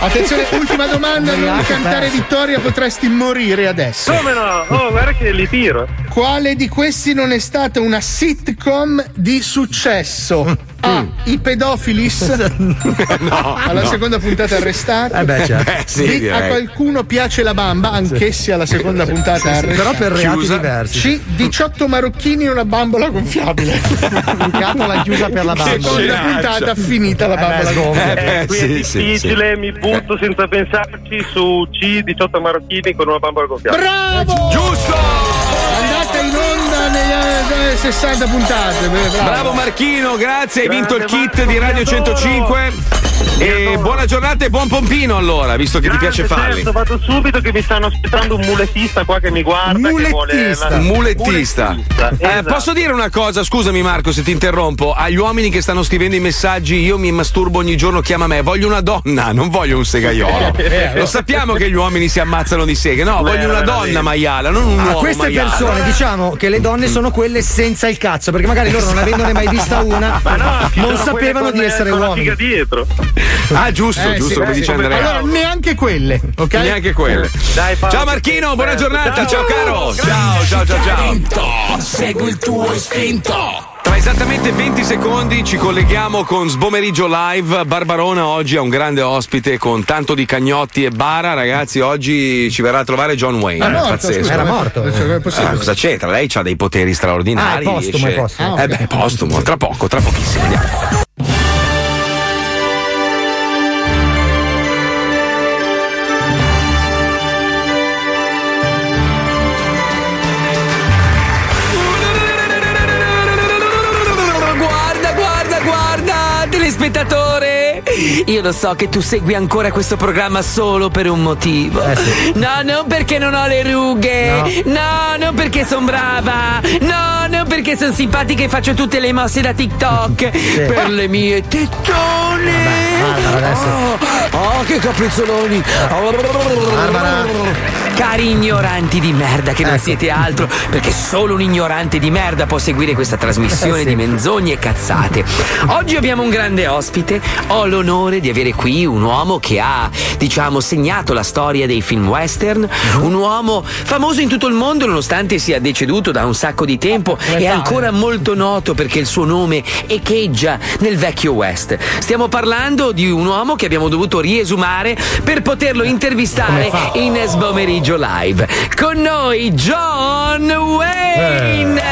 Attenzione, ultima domanda, non cantare vittoria, potresti morire adesso. Come no? Oh, guarda che li tiro. Quale di questi non è stata una sitcom di successo? A. I pedofilis? No. Alla no. seconda puntata arrestati. Eh beh, certo. Eh, sì, B. A qualcuno piace la bamba, anch'essi alla seconda puntata arrestati. Però per reati Chiusa. diversi. C. 18 marocchini e una bambola gonfiabile. Scatola chiusa per la bambola. Seconda puntata finita la Eh, bambola beh, gonfia. Eh, Qui è sì, sì, difficile, mi butto senza pensarci su C 18 marocchini con una bambola gonfiabile. Bravo! Giusto! Andata in onda anni 60 puntate. Bravo. Bravo Marchino, grazie, hai vinto il kit Marco, di Radio vi adoro. 105. E buona giornata e buon pompino allora, visto che ti piace farli. Certo, vado subito che mi stanno aspettando un mulettista qua che mi guarda. Che vuole Un mulettista. Eh, esatto. posso dire una cosa? Scusami Marco se ti interrompo. Agli uomini che stanno scrivendo i messaggi, io mi masturbo ogni giorno, chiama me. Voglio una donna, non voglio un segaiolo. Lo sappiamo che gli uomini si ammazzano di seghe. No, voglio una donna maiala, non un A uomo queste maiale. persone diciamo che le donne sono quelle senza il cazzo, perché magari loro non avendone mai vista una, Ma no, non sapevano di essere uomini. figa dietro. Ah, giusto, Eh, giusto, sì, come eh, dice sì. Andrea. Allora, neanche quelle, ok? Neanche quelle. ciao Marchino, buona giornata, ciao, caro. Ciao, ciao, ciao, ciao. Segui il tuo istinto. Tra esattamente 20 secondi ci colleghiamo con Sbomeriggio Live. Barbarona oggi ha un grande ospite con tanto di cagnotti e bara. Ragazzi, oggi ci verrà a trovare John Wayne. Morto, pazzesco. scusa, Era morto. Cioè, è possibile? Ah, cosa c'entra? Lei ha dei poteri straordinari. Ah, è postumo, riesce- è postumo. Eh beh, postumo, tra poco, tra pochissimo. Andiamo. Guarda, telespettatore! Io lo so che tu segui ancora questo programma solo per un motivo. No, non perché non ho le rughe. No, non perché sono brava. No, non perché sono simpatica e faccio tutte le mosse da TikTok. Per le mie tettone. Oh, oh, che capezzoloni. Cari ignoranti di merda che non siete altro, perché solo un ignorante di merda può seguire questa trasmissione Eh, sì. di menzogne e cazzate. Oggi abbiamo un grande ospite. Ho l'onore di avere qui un uomo che ha, diciamo, segnato la storia dei film western. Un uomo famoso in tutto il mondo, nonostante sia deceduto da un sacco di tempo, è ancora molto noto perché il suo nome echeggia nel vecchio West. Stiamo parlando di un uomo che abbiamo dovuto riesumare per poterlo intervistare in Sbomeriggio Live. Con noi John Wayne!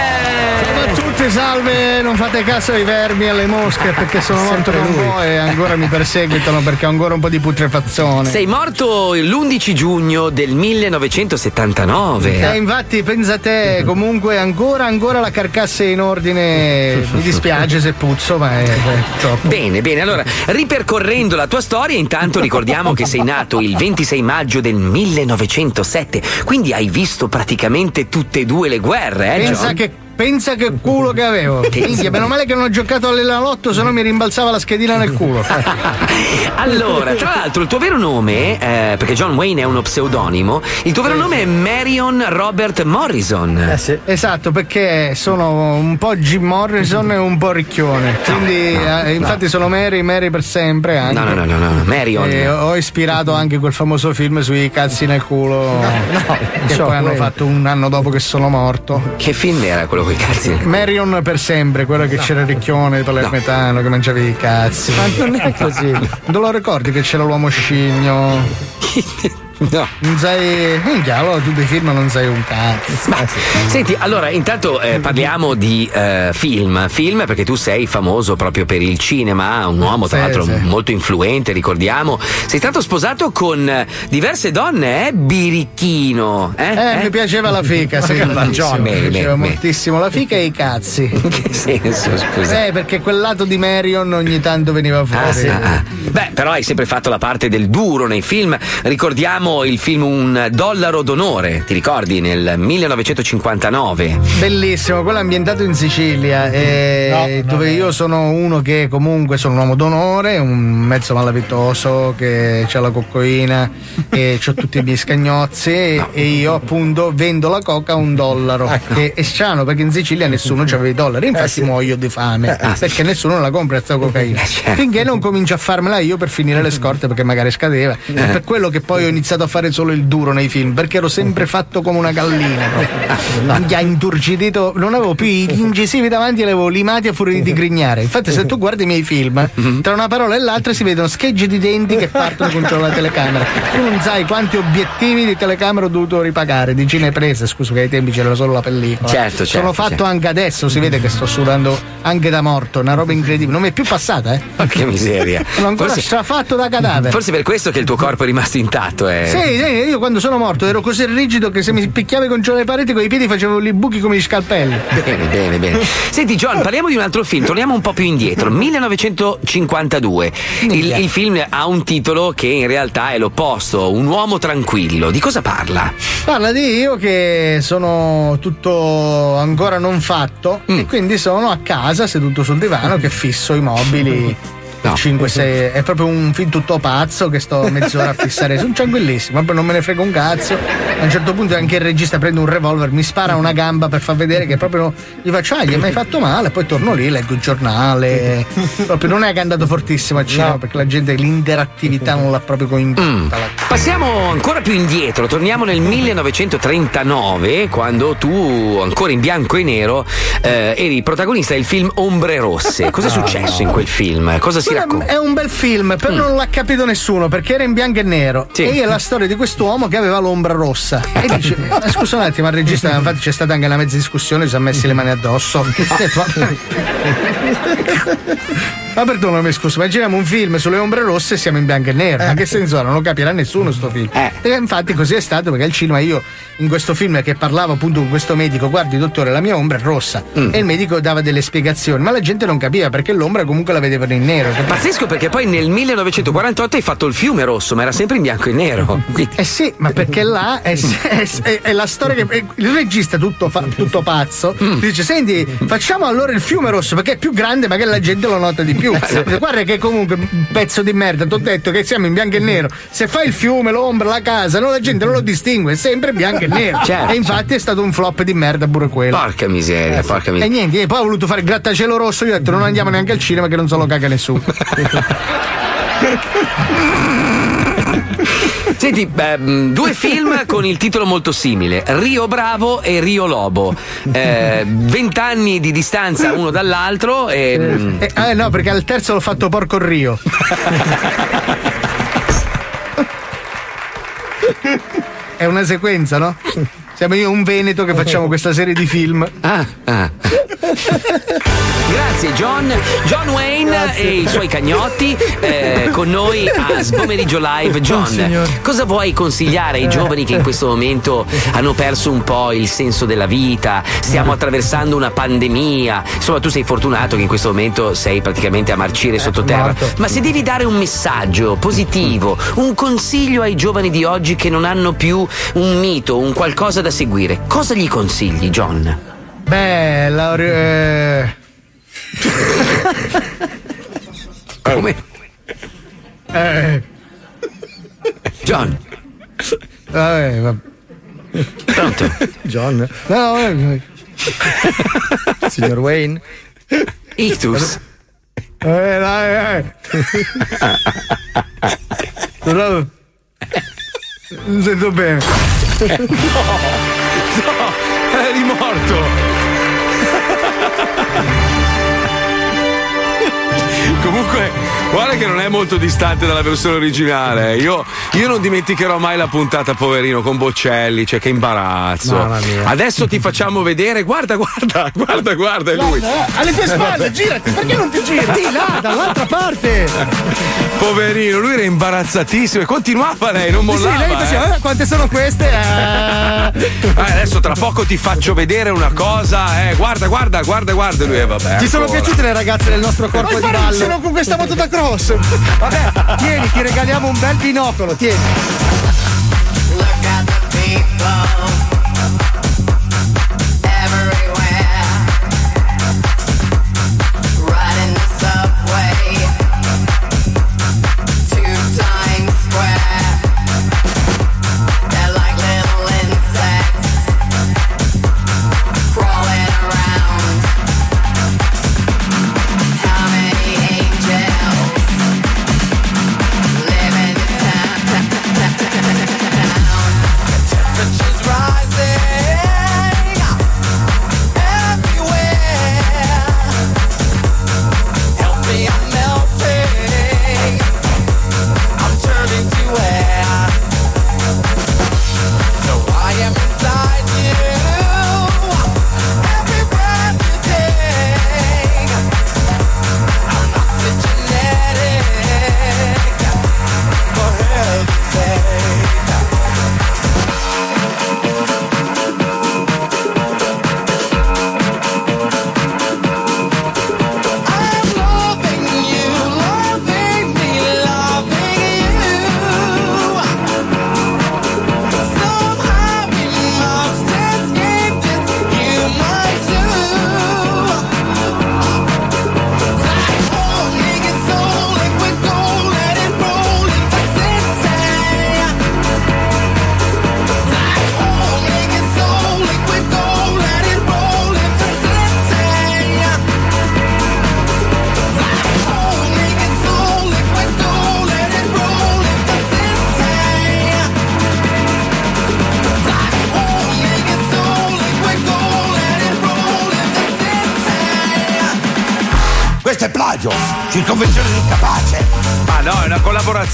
Ciao a tutti, salve, non fate caso ai vermi e alle mosche perché sono morto da un po' e ancora mi perseguitano perché ho ancora un po' di putrefazione. Sei morto l'11 giugno del 1979. Eh, infatti, pensa te, comunque ancora, ancora la carcassa è in ordine. Mi dispiace se puzzo, ma è, è troppo. Bene, bene, allora ripercorrendo la tua storia, intanto ricordiamo che sei nato il 26 maggio del 1907, quindi hai visto praticamente tutte e due le guerre, eh? Pensa John? che, pensa che culo che avevo. Minchia, meno male che non ho giocato all'Elalotto, se no mi rimbalzava la schedina nel culo. Allora, tra l'altro, il tuo vero nome, eh, perché John Wayne è uno pseudonimo, il tuo vero nome è Marion Robert Morrison. Esatto, perché sono un po' Jim Morrison e un po' ricchione. Quindi, eh, infatti, sono Mary, Mary per sempre. Anche. No, no, no, no, no, Marion. E ho ispirato anche quel famoso film sui cazzi nel culo. che so, poi hanno quello. fatto un anno dopo che sono morto. Che film era quello con i cazzi? Marion per sempre, quello che c'era il ricchione palermetano che mangiavi i cazzi. Ma non è così. Non lo ricordi che c'era l'uomo scigno? No. Non sai. Minchia, allora tu dei film non sai un cazzo. Ma, senti, allora, intanto eh, parliamo di eh, film. Film perché tu sei famoso proprio per il cinema, un uomo tra Sì, l'altro sì. molto influente, ricordiamo. Sei stato sposato con eh, diverse donne, eh? Birichino. Eh, Eh, mi piaceva la fica, sì. John, mi piaceva bene. moltissimo la fica e i cazzi. che senso, scusa? Eh, perché quel lato di Marion ogni tanto veniva fuori. Ah, sì, ah. Beh, però hai sempre fatto la parte del duro nei film. Ricordiamo il film Un dollaro d'onore, ti ricordi? Nel 1959. Bellissimo, quello ambientato in Sicilia, eh, dove io sono uno che comunque sono un uomo d'onore, un mezzo malavitoso che ha la coccoina e ho tutti i miei scagnozzi e, e io appunto vendo la coca a un dollaro. Che è strano perché in Sicilia nessuno aveva i dollari, infatti muoio di fame perché nessuno la compra questa cocaina. Finché non comincio a farmela io per finire le scorte perché magari scadeva. È per quello che poi ho iniziato a fare solo il duro nei film perché ero sempre fatto come una gallina. proprio. Mi ha inturgidito, non avevo più gli incisivi davanti, li avevo limati a furia di digrignare. Infatti, se tu guardi i miei film, tra una parola e l'altra si vedono scheggi di denti che partono contro la telecamera. Tu non sai quanti obiettivi di telecamera ho dovuto ripagare, di cineprese, scusa che ai tempi c'era solo la pellicola. Certo, certo, Sono fatto certo. anche adesso, si vede che sto sudando anche da morto, una roba incredibile. Non mi è più passata, eh. Che miseria. Sono ancora Forse- strafatto da cadavere. Forse per questo che il tuo corpo è rimasto intatto, eh. Sì, sì, io quando sono morto ero così rigido che se mi picchiavi contro le pareti con i piedi facevo i buchi come gli scalpelli. Bene, bene, bene. Senti, John, parliamo di un altro film, torniamo un po' più indietro. 1952. Il, il film ha un titolo che in realtà è l'opposto: Un uomo tranquillo. Di cosa parla? Parla di io che sono tutto ancora non fatto Mm. e quindi sono a casa seduto sul divano che fisso i mobili. 5, 6, è proprio un film tutto pazzo che sto mezz'ora a fissare. Sono tranquillissimo, proprio non me ne frega un cazzo. A un certo punto anche il regista prende un revolver, mi spara una gamba per far vedere che proprio gli faccio, ah, gli hai mai fatto male? Poi torno lì, leggo il giornale. proprio non è che è andato fortissimo a cinema perché la gente l'interattività non l'ha proprio coinvolta. Passiamo ancora più indietro, torniamo nel 1939, quando tu, ancora in bianco e nero, eh, eri protagonista del film Ombre Rosse. Cosa è successo in quel film? Cosa si Racconta? È un bel film, però non l'ha capito nessuno perché era in bianco e nero. E è la storia di quest'uomo che aveva l'ombra rossa. E dice: "Ma Scusa un attimo, al regista, infatti c'è stata anche una mezza discussione, ci siamo messi le mani addosso. "Ma- Ma perdonami, scusa, immaginiamo un film sulle ombre rosse e siamo in bianco e nero. Ma che senso ha? Non lo capirà nessuno sto film. E infatti così è stato perché al cinema io in questo film che parlavo appunto con questo medico, guardi dottore, la mia ombra è rossa. E il medico dava delle spiegazioni, ma la gente non capiva perché l'ombra comunque la vedevano in nero. Pazzesco perché poi nel 1948 hai fatto il fiume rosso, ma era sempre in bianco e nero. Eh sì, ma perché là è, è- è- è la storia che è- il regista tutto, fa- tutto pazzo dice senti facciamo allora il fiume rosso perché è più grande magari la gente lo nota di più Dice, guarda che comunque un pezzo di merda ti ho detto che siamo in bianco e nero se fai il fiume l'ombra la casa no, la gente non lo distingue è sempre bianco e nero Certo, e infatti è stato un flop di merda pure quello Porca miseria, porca e miseria. niente, e poi ho voluto fare il grattacielo rosso. Io ho detto: non andiamo neanche al cinema che non se lo caga nessuno. Senti, beh, mh, due film con il titolo molto simile: Rio Bravo e Rio Lobo. Eh, Vent'anni di distanza uno dall'altro e. mh, Eh, eh, no, perché al terzo l'ho fatto Porco Rio. È una sequenza, no? Siamo io un Veneto che facciamo questa serie di film. Ah, ah. Grazie John, John Wayne e i suoi cagnotti eh, con noi a Sbomeriggio Live. John, cosa vuoi consigliare ai giovani che in questo momento hanno perso un po' il senso della vita? Stiamo attraversando una pandemia. Insomma, tu sei fortunato che in questo momento sei praticamente a marcire sottoterra. Ma se devi dare un messaggio positivo, un consiglio ai giovani di oggi che non hanno più un mito, un qualcosa da seguire, cosa gli consigli, John? Beh, la, eh, Come? eh, John. vabbè, vabbè. Pronto? John. No, eh, Signor Wayne. Ictus. eh, dai, eh. Non sento bene. Eri morto! Comunque, guarda che non è molto distante dalla versione originale. Io, io non dimenticherò mai la puntata, poverino, con Boccelli, cioè che imbarazzo. Adesso ti facciamo vedere, guarda, guarda, guarda, guarda, è lui. Eh, alle tue spalle, girati, perché non ti giri? Di là, dall'altra parte. Poverino, lui era imbarazzatissimo e continuava lei, non Sì, sì, mollava. lei faceva, eh. "Eh, quante sono queste? Eh. Eh, adesso tra poco ti faccio vedere una cosa, eh. Guarda, guarda, guarda, guarda lui, eh, vabbè. Ti sono ancora. piaciute le ragazze del nostro corpo Vuoi di ballo? Insieme con questa moto da cross? Vabbè, tieni, ti regaliamo un bel binocolo, tieni. Temperatures rise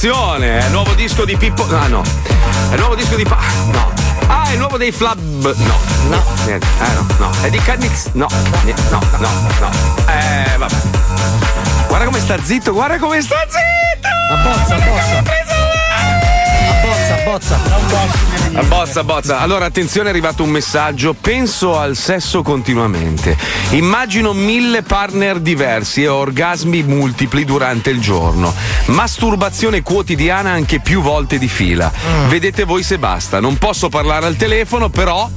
collaborazione. È il nuovo disco di Pippo. Ah no. È il nuovo disco di Pa. No. Ah, è il nuovo dei Flab. No. No. Niente. Eh no, no. È di Cannix. No. Niente. No, no, no. Eh, vabbè. Guarda come sta zitto, guarda come sta zitto! Abbozza, abbozza. Abbozza, abbozza. Bozza, bozza. Allora, attenzione, è arrivato un messaggio. Penso al sesso continuamente. Immagino mille partner diversi e orgasmi multipli durante il giorno. Masturbazione quotidiana anche più volte di fila. Vedete voi se basta. Non posso parlare al telefono, però.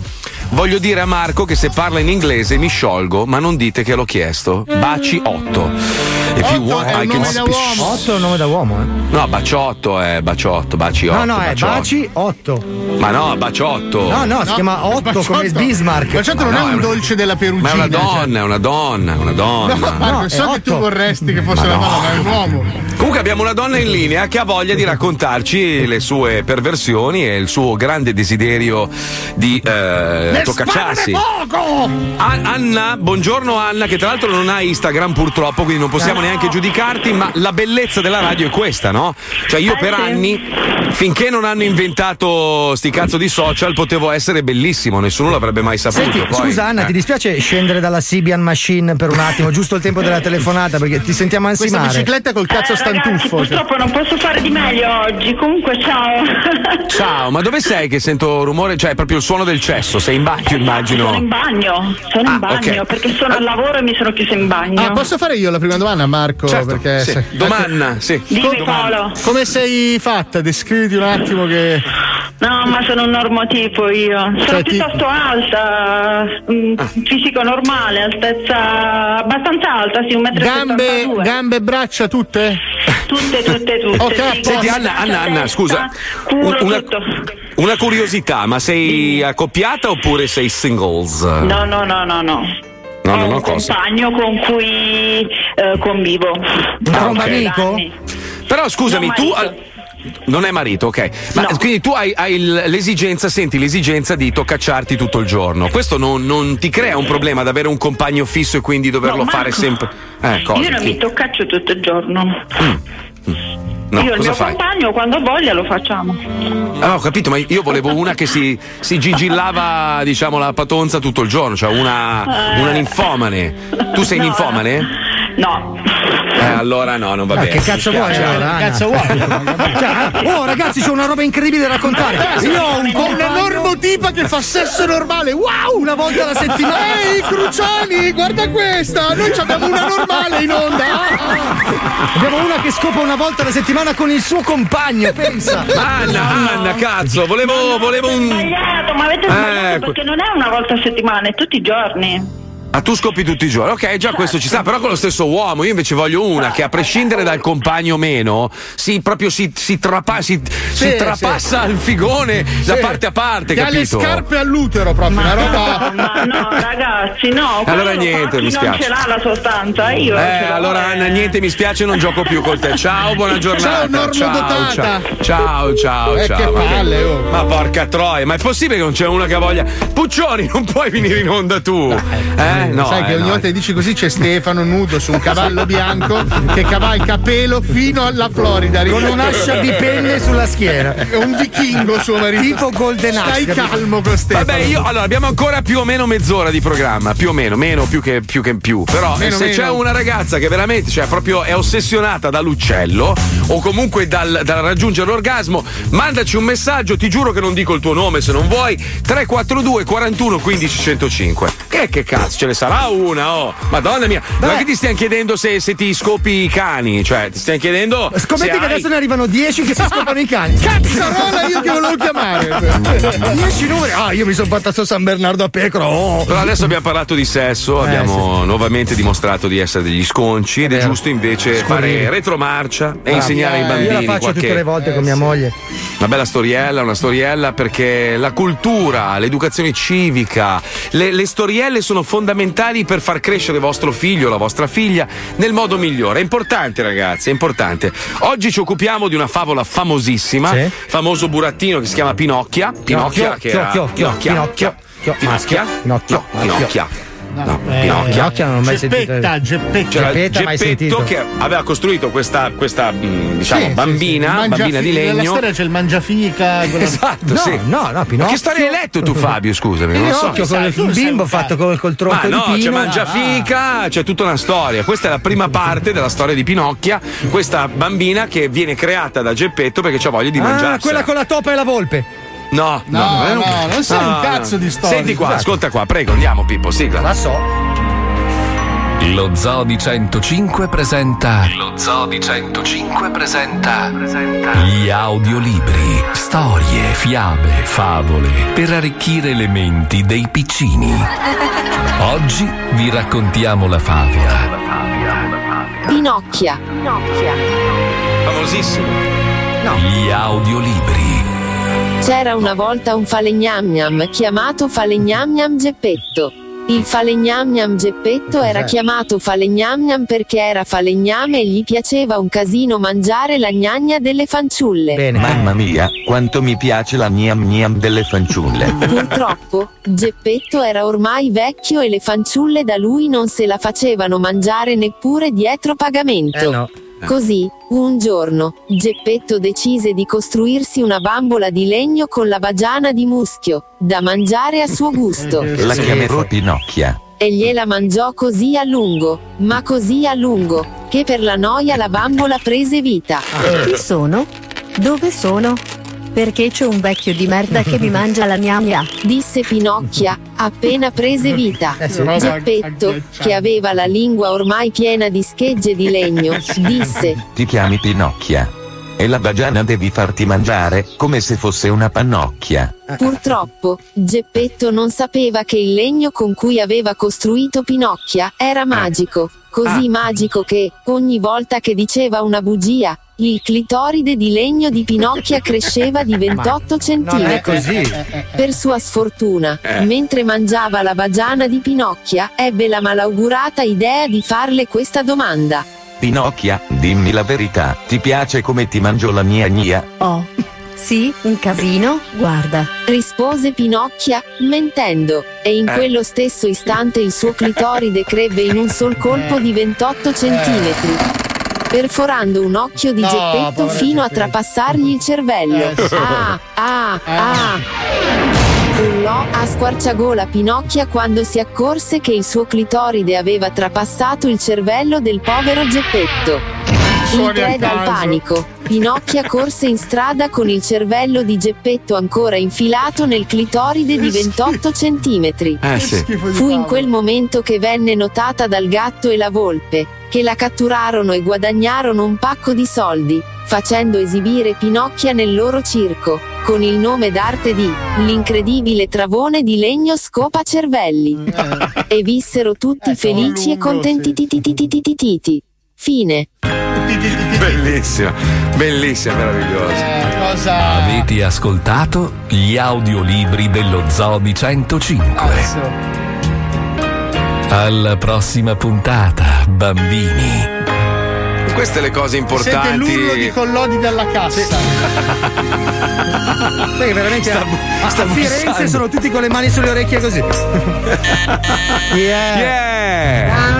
Voglio dire a Marco che se parla in inglese mi sciolgo, ma non dite che l'ho chiesto. Baci 8. If you want, I can speak. 8 è un nome da uomo, eh. No, baciotto è baciotto, baci 8. No, no, è Baci 8. Ma no, baciotto. No, no, si chiama 8 come Bismarck. Baciotto non è un dolce della perugina. Ma è una cioè. donna, è una donna, è una donna. No, Marco, so che tu vorresti che fosse Ma una donna, ma è un uomo. Comunque abbiamo una donna in linea che ha voglia di raccontarci le sue perversioni e il suo grande desiderio di eh, toccacciarsi. A- Anna, buongiorno Anna, che tra l'altro non ha Instagram purtroppo, quindi non possiamo neanche giudicarti, ma la bellezza della radio è questa, no? Cioè io per anni, finché non hanno inventato sti cazzo di social, potevo essere bellissimo, nessuno l'avrebbe mai saputo. Senti, Poi, scusa Anna, eh. ti dispiace scendere dalla Sibian Machine per un attimo, giusto il tempo della telefonata, perché ti sentiamo Questa ansimare. bicicletta col cazzo Eh, ragazzi, stantuffo. cioè. purtroppo non posso fare di meglio oggi. Comunque, ciao. Ciao, ma dove sei che sento rumore? Cioè, proprio il suono del cesso, sei in bagno, immagino. Sono in bagno, sono in Ah, bagno ok. perché sono al lavoro e mi sono chiusa in bagno. Ah, posso fare io la prima domanda, Marco? Certo, perché sì. se- Domanda, sì. Dimmi Paolo. Come sei fatta? Descriviti un attimo che. No, ma sono un normotipo io. Sono Cioè, ti- piuttosto alta, mm, Ah. fisico normale, altezza abbastanza alta, sì, un metro e Gambe, settantadue. gambe e braccia tutte? Tutte, tutte, tutte. Ok, sì, Senti, Anna, Anna, Anna, scusa. Culo, Una, tutto. Una curiosità, ma sei accoppiata oppure sei singles? No, no, no, no, no. No, Ho non ho un cosa. compagno con cui eh, convivo. Ah, Da ok. amico? Però scusami, No, tu. marito. Non è marito, ok. Ma quindi tu hai, hai il- l'esigenza, senti l'esigenza di toccacciarti tutto il giorno. Questo non, non ti crea un problema ad avere un compagno fisso e quindi doverlo No, fare sempre. Eh, cosa? Io non Chi? mi toccaccio tutto il giorno. No, io il mio fai? compagno quando voglia lo facciamo. Ah, ho capito, ma io volevo una che si, si gigillava, diciamo, la patonza tutto il giorno, cioè una, Eh. una ninfomane. Tu sei No, ninfomane? No. Eh, allora no, non va Ma bene. che cazzo vuoi allora? Cazzo vuoi? Cioè, oh ragazzi, c'ho una roba incredibile da raccontare. Io ho un Ho una compagno normotipa che fa sesso normale. Wow! una volta alla settimana. Ehi, Cruciani, guarda questa! Noi abbiamo una normale in onda! Abbiamo una che scopa una volta alla settimana con il suo compagno, pensa. Anna, Anna, cazzo, volevo, volevo un. Sbagliato, ma avete sbagliato Eh, perché non è una volta a settimana, è tutti i giorni. Ah, tu scopi tutti i giorni. Ok, già questo ci sta, però con lo stesso uomo. Io invece voglio una che, a prescindere dal compagno o meno, si proprio si, si, trapa- si- si Sì, trapassa il figone da Sì. parte a parte, Che ha le capito? scarpe all'utero proprio, una roba. Ma no, ragazzi, no. Allora niente, mi non spiace. ce l'ha la sostanza, io. Eh, ce l'ho, allora eh. Anna, niente, mi spiace, non gioco più con te. Ciao, buona giornata. Ciao, normodotata. ciao, ciao, ciao. Eh, ciao, che palle, oh. Ma porca troia, ma è possibile che non c'è una che voglia? Puccioni, non puoi venire in onda tu. Eh, no. Sai che eh, ogni no. volta che dici così c'è Stefano nudo su un cavallo bianco che cavalca a pelo fino alla Florida. Con un'ascia di penne sulla schiera. È un vichingo suo marito. Tipo Golden Stai Axe. calmo con Stefano. Vabbè, io allora abbiamo ancora più o meno mezz'ora di programma, più o meno, meno più che più. Che più. Però eh, Meno, se meno. c'è una ragazza che veramente cioè, proprio è ossessionata dall'uccello o comunque dal, dal raggiungere l'orgasmo, mandaci un messaggio, ti giuro che non dico il tuo nome se non vuoi. 342 41 15 105. Che, che cazzo, ce ne sarà una, oh! Madonna mia, non è che ti stiamo chiedendo se, se ti scopi i cani, cioè ti stiamo chiedendo. Scommetti se che hai- adesso ne arrivano 10 che si scopano i cani. Cazzarola io che volevo chiamare. 10 numeri. Ah, io mi sono fatta sto San Bernardo a Pecora. Oh. Però adesso abbiamo parlato di sesso, Eh, abbiamo nuovamente dimostrato di essere degli sconci ed è giusto invece fare retromarcia e insegnare ai Io bambini la faccio qualche- tutte le volte con mia moglie. una bella storiella, una storiella perché la cultura, l'educazione civica, le, le storielle sono fondamentali per far crescere vostro figlio, la vostra figlia nel modo migliore. È importante ragazzi, è importante. Oggi ci occupiamo di una favola famosissima, Sì. famoso burattino che si chiama Pinocchia. Pinocchia Chio, che chio, era Pinocchia, Pinocchio, chio, Pinocchia, maschio, Pinocchio, no, maschio. Pinocchia. No. Eh, Pinocchia. Pinocchia non ho mai sentito. Geppetta, Geppetta. C'era Geppetta, mai Geppetto sentito. che aveva costruito questa, questa mh, diciamo, Sì, sì, bambina, sì, il bambina di mangiafi- Nella legno. storia c'è il mangiafica. quello- Esatto, No, sì. no, no, Ma Pinocchio. che storia hai letto tu, Fabio? Scusami, non lo so. Pinocchio con il bimbo fatto col, col Ma tronco no, di c'è pino. Mangiafica, c'è tutta una storia. Questa è la prima parte della storia di Pinocchia. Questa bambina che viene creata da Geppetto perché c'ha voglia di Ah, mangiare. quella con la topa e la volpe. No, No, no, no, non sai un cazzo di storia. Senti qua, ascolta qua, prego, andiamo Pippo, sigla. La so. Lo Zoo di 105 presenta. Lo Zoo di 105 presenta. Gli audiolibri. Storie, fiabe, favole. Per arricchire le menti dei piccini. Oggi vi raccontiamo la favola. Pinocchia. Famosissimo. Gli audiolibri. C'era una volta un falegnamgnam chiamato falegnamgnam Geppetto. Il falegnamgnam Geppetto era chiamato falegnamgnam perché era falegname e gli piaceva un casino mangiare la gnagna delle fanciulle. Mamma mia, quanto mi piace la gnam gnam delle fanciulle. Purtroppo, Geppetto era ormai vecchio e le fanciulle da lui non se la facevano mangiare neppure dietro pagamento. Eh no. Così, un giorno, Geppetto decise di costruirsi una bambola di legno con la bagiana di muschio, da mangiare a suo gusto. La chiamerò Pinocchia. E gliela mangiò così a lungo, ma così a lungo, che per la noia la bambola prese vita. Chi sono? Dove sono? Perché c'è un vecchio di merda che mi mangia la mia mia. Disse Pinocchia, appena prese vita. Eh. Geppetto, che aveva la lingua ormai piena di schegge di legno, disse: Ti chiami Pinocchia. E la bagiana devi farti mangiare, come se fosse una pannocchia. Purtroppo, Geppetto non sapeva che il legno con cui aveva costruito Pinocchia era magico, così magico che, ogni volta che diceva una bugia, il clitoride di legno di Pinocchia cresceva di 28 centimetri. così. Per sua sfortuna, Eh. mentre mangiava la bagiana di Pinocchia, ebbe la malaugurata idea di farle questa domanda. Pinocchia, dimmi la verità, ti piace come ti mangio la mia gnia? Oh. Sì, un casino, guarda. Rispose Pinocchia, mentendo, e in Eh. quello stesso istante il suo clitoride crebbe in un sol colpo di 28 centimetri. Perforando un occhio di No, Geppetto fino a trapassargli il cervello. Eh, sì. Ah, ah, ah. Urlò a squarciagola Pinocchia quando si accorse che il suo clitoride aveva trapassato il cervello del povero Geppetto. In Suoni a preda al caso. panico, Pinocchia corse in strada con il cervello di Geppetto ancora infilato nel clitoride di 28 centimetri. Eh, sì. Fu in quel momento che venne notata dal gatto e la volpe, che la catturarono e guadagnarono un pacco di soldi, facendo esibire Pinocchia nel loro circo, con il nome d'arte di L'incredibile travone di legno scopa cervelli. E vissero tutti felici e contentititititititi. Fine. Bellissima, bellissima, meravigliosa. Avete ascoltato gli audiolibri dello Zoo di 105. Alla prossima puntata, bambini. Queste le cose importanti. Sente l'urlo di Collodi dalla cassa. Sai che veramente Sta- a, sta a Firenze bussando. sono tutti con le mani sulle orecchie così. yeah. Yeah. Ciao.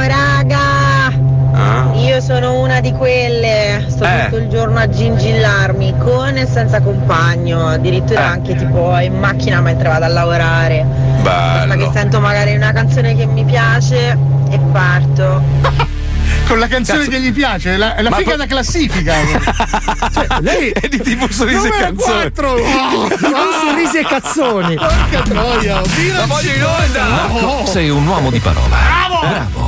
Io sono una di quelle, sto Eh. tutto il giorno a gingillarmi con e senza compagno, addirittura Eh. anche tipo in macchina mentre vado a lavorare. Ma che Bello. sento magari una canzone che mi piace e parto. Con la canzone Cazzo. che gli piace, la, è la figa poi- da classifica. Cioè, lei è di tipo sorrisi e canzoni. quattro. Di sorrisi e cazzoni. Porca troia, La voglio in onda. Marco, sei un uomo di parola. Bravo!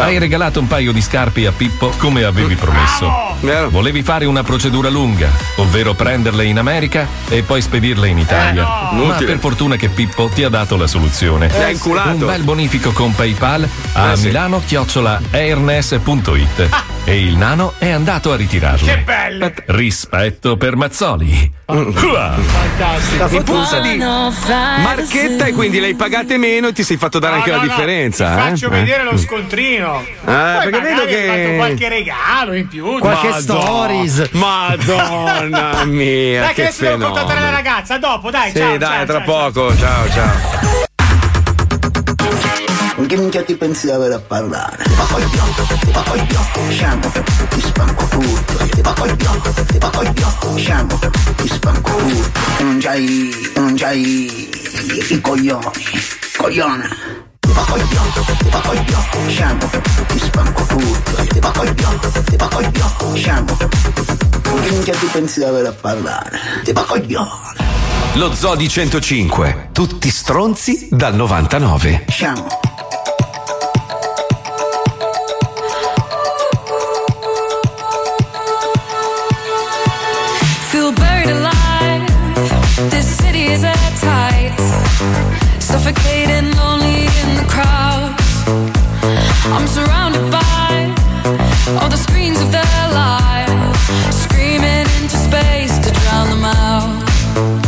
Hai regalato un paio di scarpe a Pippo come avevi promesso. Volevi fare una procedura lunga, ovvero prenderle in America e poi spedirle in Italia. Ma Inutile. per fortuna che Pippo ti ha dato la soluzione. Inculato. Un bel bonifico con PayPal a Eh, sì. Milano chiocciola airness.it e il nano è andato a ritirarle. Che bello. Rispetto per Mazzoli. Uah. Fantastico. Mi puzza di marchetta e quindi l'hai pagate meno e ti sei fatto dare anche No, la no, no, differenza. ti eh? faccio Eh. vedere lo scontrino. Poi perché vedo che- hai fatto qualche regalo in più. Qualche Madonna. stories. Madonna mia, Dai, che che adesso devo contattare la ragazza. Dopo, dai, Sì, ciao. dai, ciao, tra ciao, poco. Ciao, ciao. che minchia ti pensi di avere a parlare? Ti va coglione, ti va coglione, scemo, ti spanco tutto. Ti va coglione, ti va coglione, scemo, ti spanco tutto. Non c'hai, non c'hai i, i coglioni, coglione. Ti va coglione, ti va coglione, scemo, ti spanco tutto. Ti va coglione, ti va scemo. Con che minchia ti pensi di avere a parlare? Ti va coglione. Lo Zodi 105. Tutti stronzi dal 99. Scemo. Feel buried alive. This city is at tight. Suffocating, lonely in the crowd. I'm surrounded by all the screens of their lives, screaming into space to drown them out.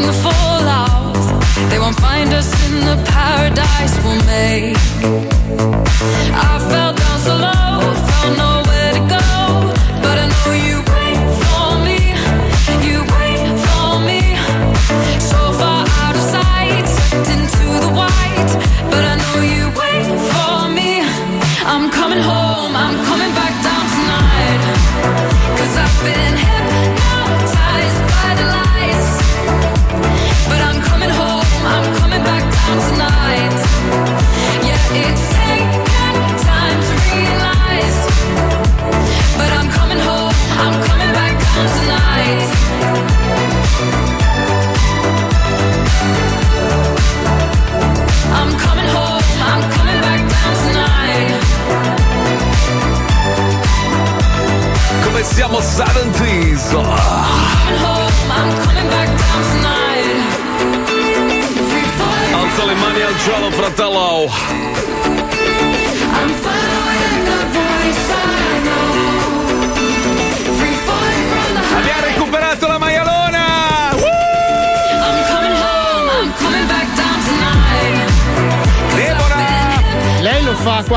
from the fallout. They won't find us in the paradise we'll make.